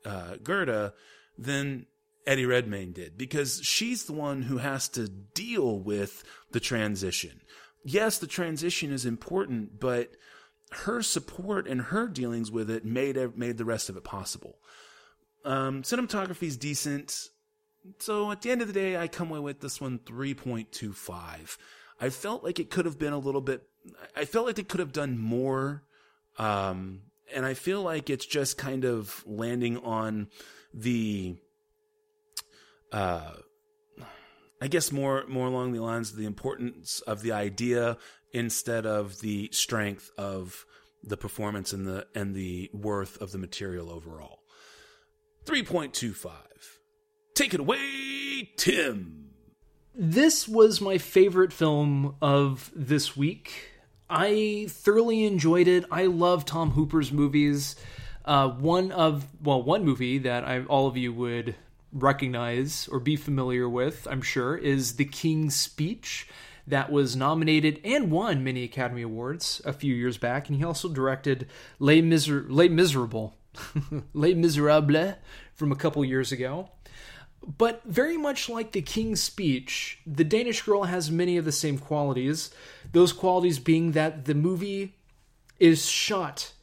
uh, Gerda than Eddie Redmayne did because she's the one who has to deal with the transition. Yes, the transition is important, but her support and her dealings with it made made the rest of it possible. Um, cinematography is decent. So at the end of the day, I come away with this one 3.25. I felt like it could have been a little bit, I felt like it could have done more. Um, and I feel like it's just kind of landing on the, uh, I guess more, more along the lines of the importance of the idea instead of the strength of the performance and the, and the worth of the material overall. 3.25. Take it away, Tim. This was my favorite film of this week. I thoroughly enjoyed it. I love Tom Hooper's movies. Uh, one of well, one movie that I, all of you would recognize or be familiar with, I'm sure, is The King's Speech. That was nominated and won many Academy Awards a few years back, and he also directed Les, Miser- Les Miserables, Les Miserables from a couple years ago. But very much like the King's Speech, The Danish Girl has many of the same qualities. Those qualities being that the movie is shot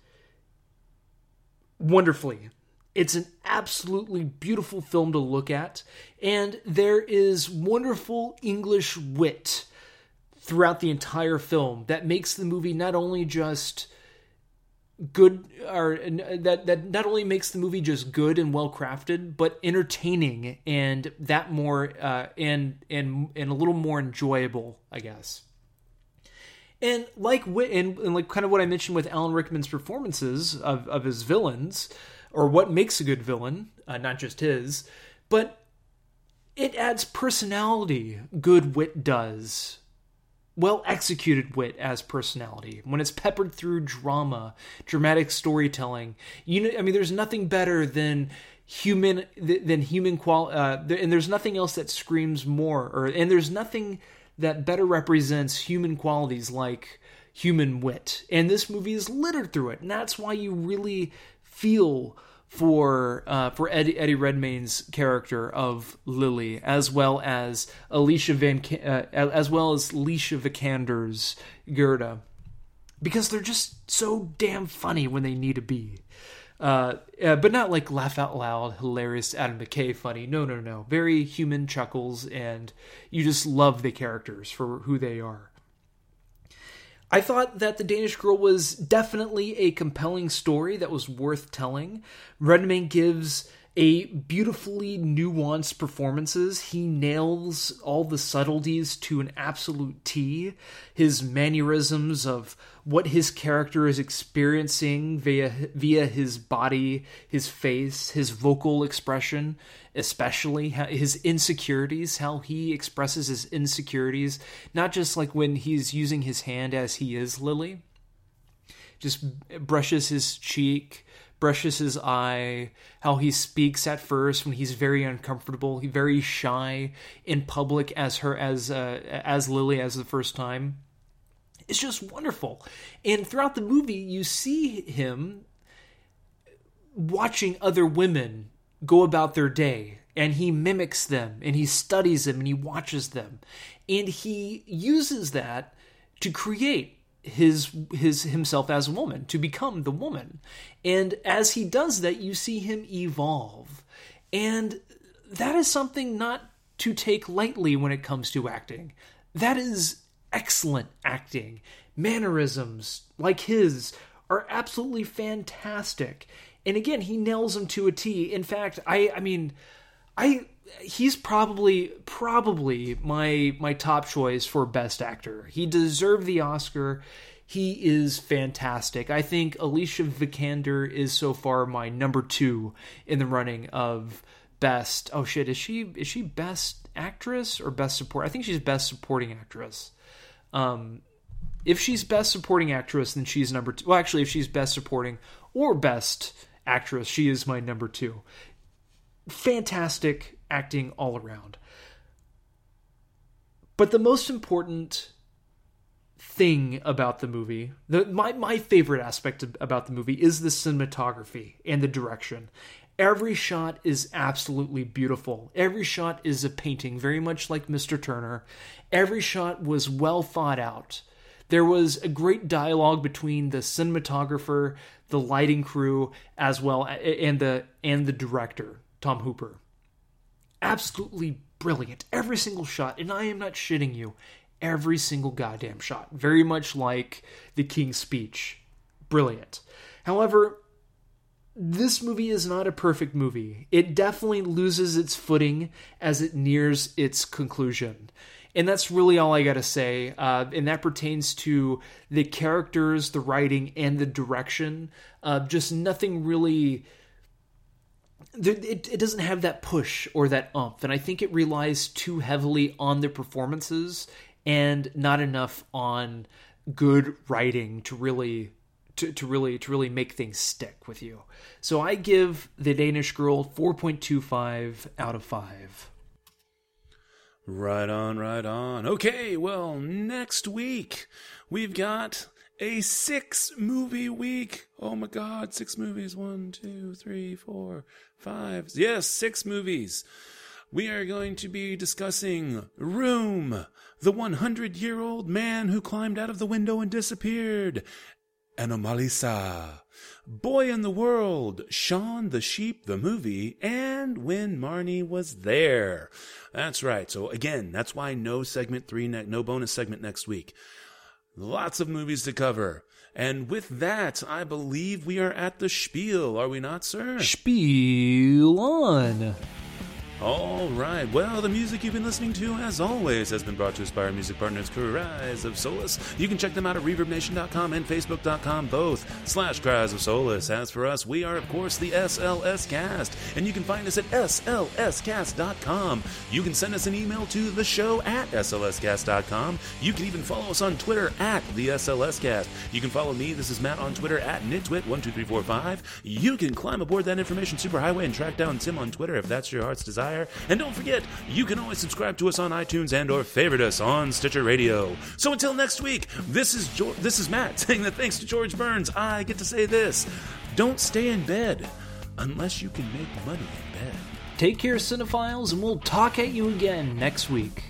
wonderfully. It's an absolutely beautiful film to look at, and there is wonderful English wit throughout the entire film that makes the movie not only just good or that that not only makes the movie just good and well crafted but entertaining and that more uh, and and and a little more enjoyable i guess. And like and, and like kind of what i mentioned with alan rickman's performances of of his villains or what makes a good villain uh, not just his but it adds personality. Good wit does. Well executed wit as personality, when it's peppered through drama, dramatic storytelling, you know, I mean, there's nothing better than human than human qual uh, and there's nothing else that screams more or and there's nothing that better represents human qualities like human wit. And this movie is littered through it and that's why you really feel for uh, for Eddie, Eddie Redmayne's character of Lily, as well as Alicia Van, uh, as well as Alicia Vikander's Gerda, because they're just so damn funny when they need to be. Uh, uh, but not like laugh out loud, hilarious Adam McKay funny. No, no, no. Very human chuckles, and you just love the characters for who they are. I thought that The Danish Girl was definitely a compelling story that was worth telling. Redmayne gives a beautifully nuanced performances. He nails all the subtleties to an absolute T. His mannerisms of what his character is experiencing via via his body, his face, his vocal expression, especially his insecurities, how he expresses his insecurities, not just like when he's using his hand as he is Lily. Just brushes his cheek, brushes his eye, how he speaks at first when he's very uncomfortable, he very shy in public as her as uh, as Lily as the first time. It's just wonderful. And throughout the movie you see him watching other women go about their day and he mimics them and he studies them and he watches them. And he uses that to create his his himself as a woman to become the woman. And as he does that you see him evolve. And that is something not to take lightly when it comes to acting. That is excellent acting. Mannerisms like his are absolutely fantastic and again he nails him to a t in fact i i mean i he's probably probably my my top choice for best actor. He deserved the Oscar. He is fantastic. I think Alicia Vikander is so far my number 2 in the running of best. Oh shit, is she is she best actress or best support? I think she's best supporting actress. Um if she's best supporting actress, then she's number two. Well, actually, if she's best supporting or best actress, she is my number two. Fantastic acting all around. But the most important thing about the movie, the, my, my favorite aspect of, about the movie is the cinematography and the direction. Every shot is absolutely beautiful. Every shot is a painting, very much like Mr. Turner. Every shot was well thought out. There was a great dialogue between the cinematographer, the lighting crew, as well and the and the director, Tom Hooper absolutely brilliant. Every single shot, and I am not shitting you, every single goddamn shot. Very much like the King's Speech. Brilliant. However, this movie is not a perfect movie. It definitely loses its footing as it nears its conclusion. And that's really all I got to say. Uh, and that pertains to the characters, the writing, and the direction. Uh, just nothing really it, it doesn't have that push or that umph, and I think it relies too heavily on the performances and not enough on good writing to really to, to really to really make things stick with you. So I give the Danish Girl 4.25 out of 5. Right on, right on. Okay, well, next week we've got a six movie week. Oh my god, six movies. One, two, three, four, five. Yes, six movies. We are going to be discussing Room, the 100 year old man who climbed out of the window and disappeared, Anomalisa, Boy and the World, Shaun the Sheep, the movie, and When Marnie Was There. That's right. So again, that's why no segment three, ne- no bonus segment next week. Lots of movies to cover. And with that, I believe we are at the spiel, are we not, sir? Spiel on. All right. Well, the music you've been listening to, as always, has been brought to us by our music partners, Cries of Solace. You can check them out at ReverbNation.com and Facebook.com, both slash Cries of Solace. As for us, we are, of course, the SLS Cast, and you can find us at SLScast.com. You can send us an email to the show at SLScast.com. You can even follow us on Twitter at the SLS Cast. You can follow me, this is Matt, on Twitter at Nitwit12345. You can climb aboard that information superhighway and track down Tim on Twitter if that's your heart's desire. And don't forget, you can always subscribe to us on iTunes and or favorite us on Stitcher Radio. So until next week, this is George, this is Matt saying that thanks to George Burns, I get to say this: Don't stay in bed unless you can make money in bed. Take care, cinephiles, and we'll talk at you again next week.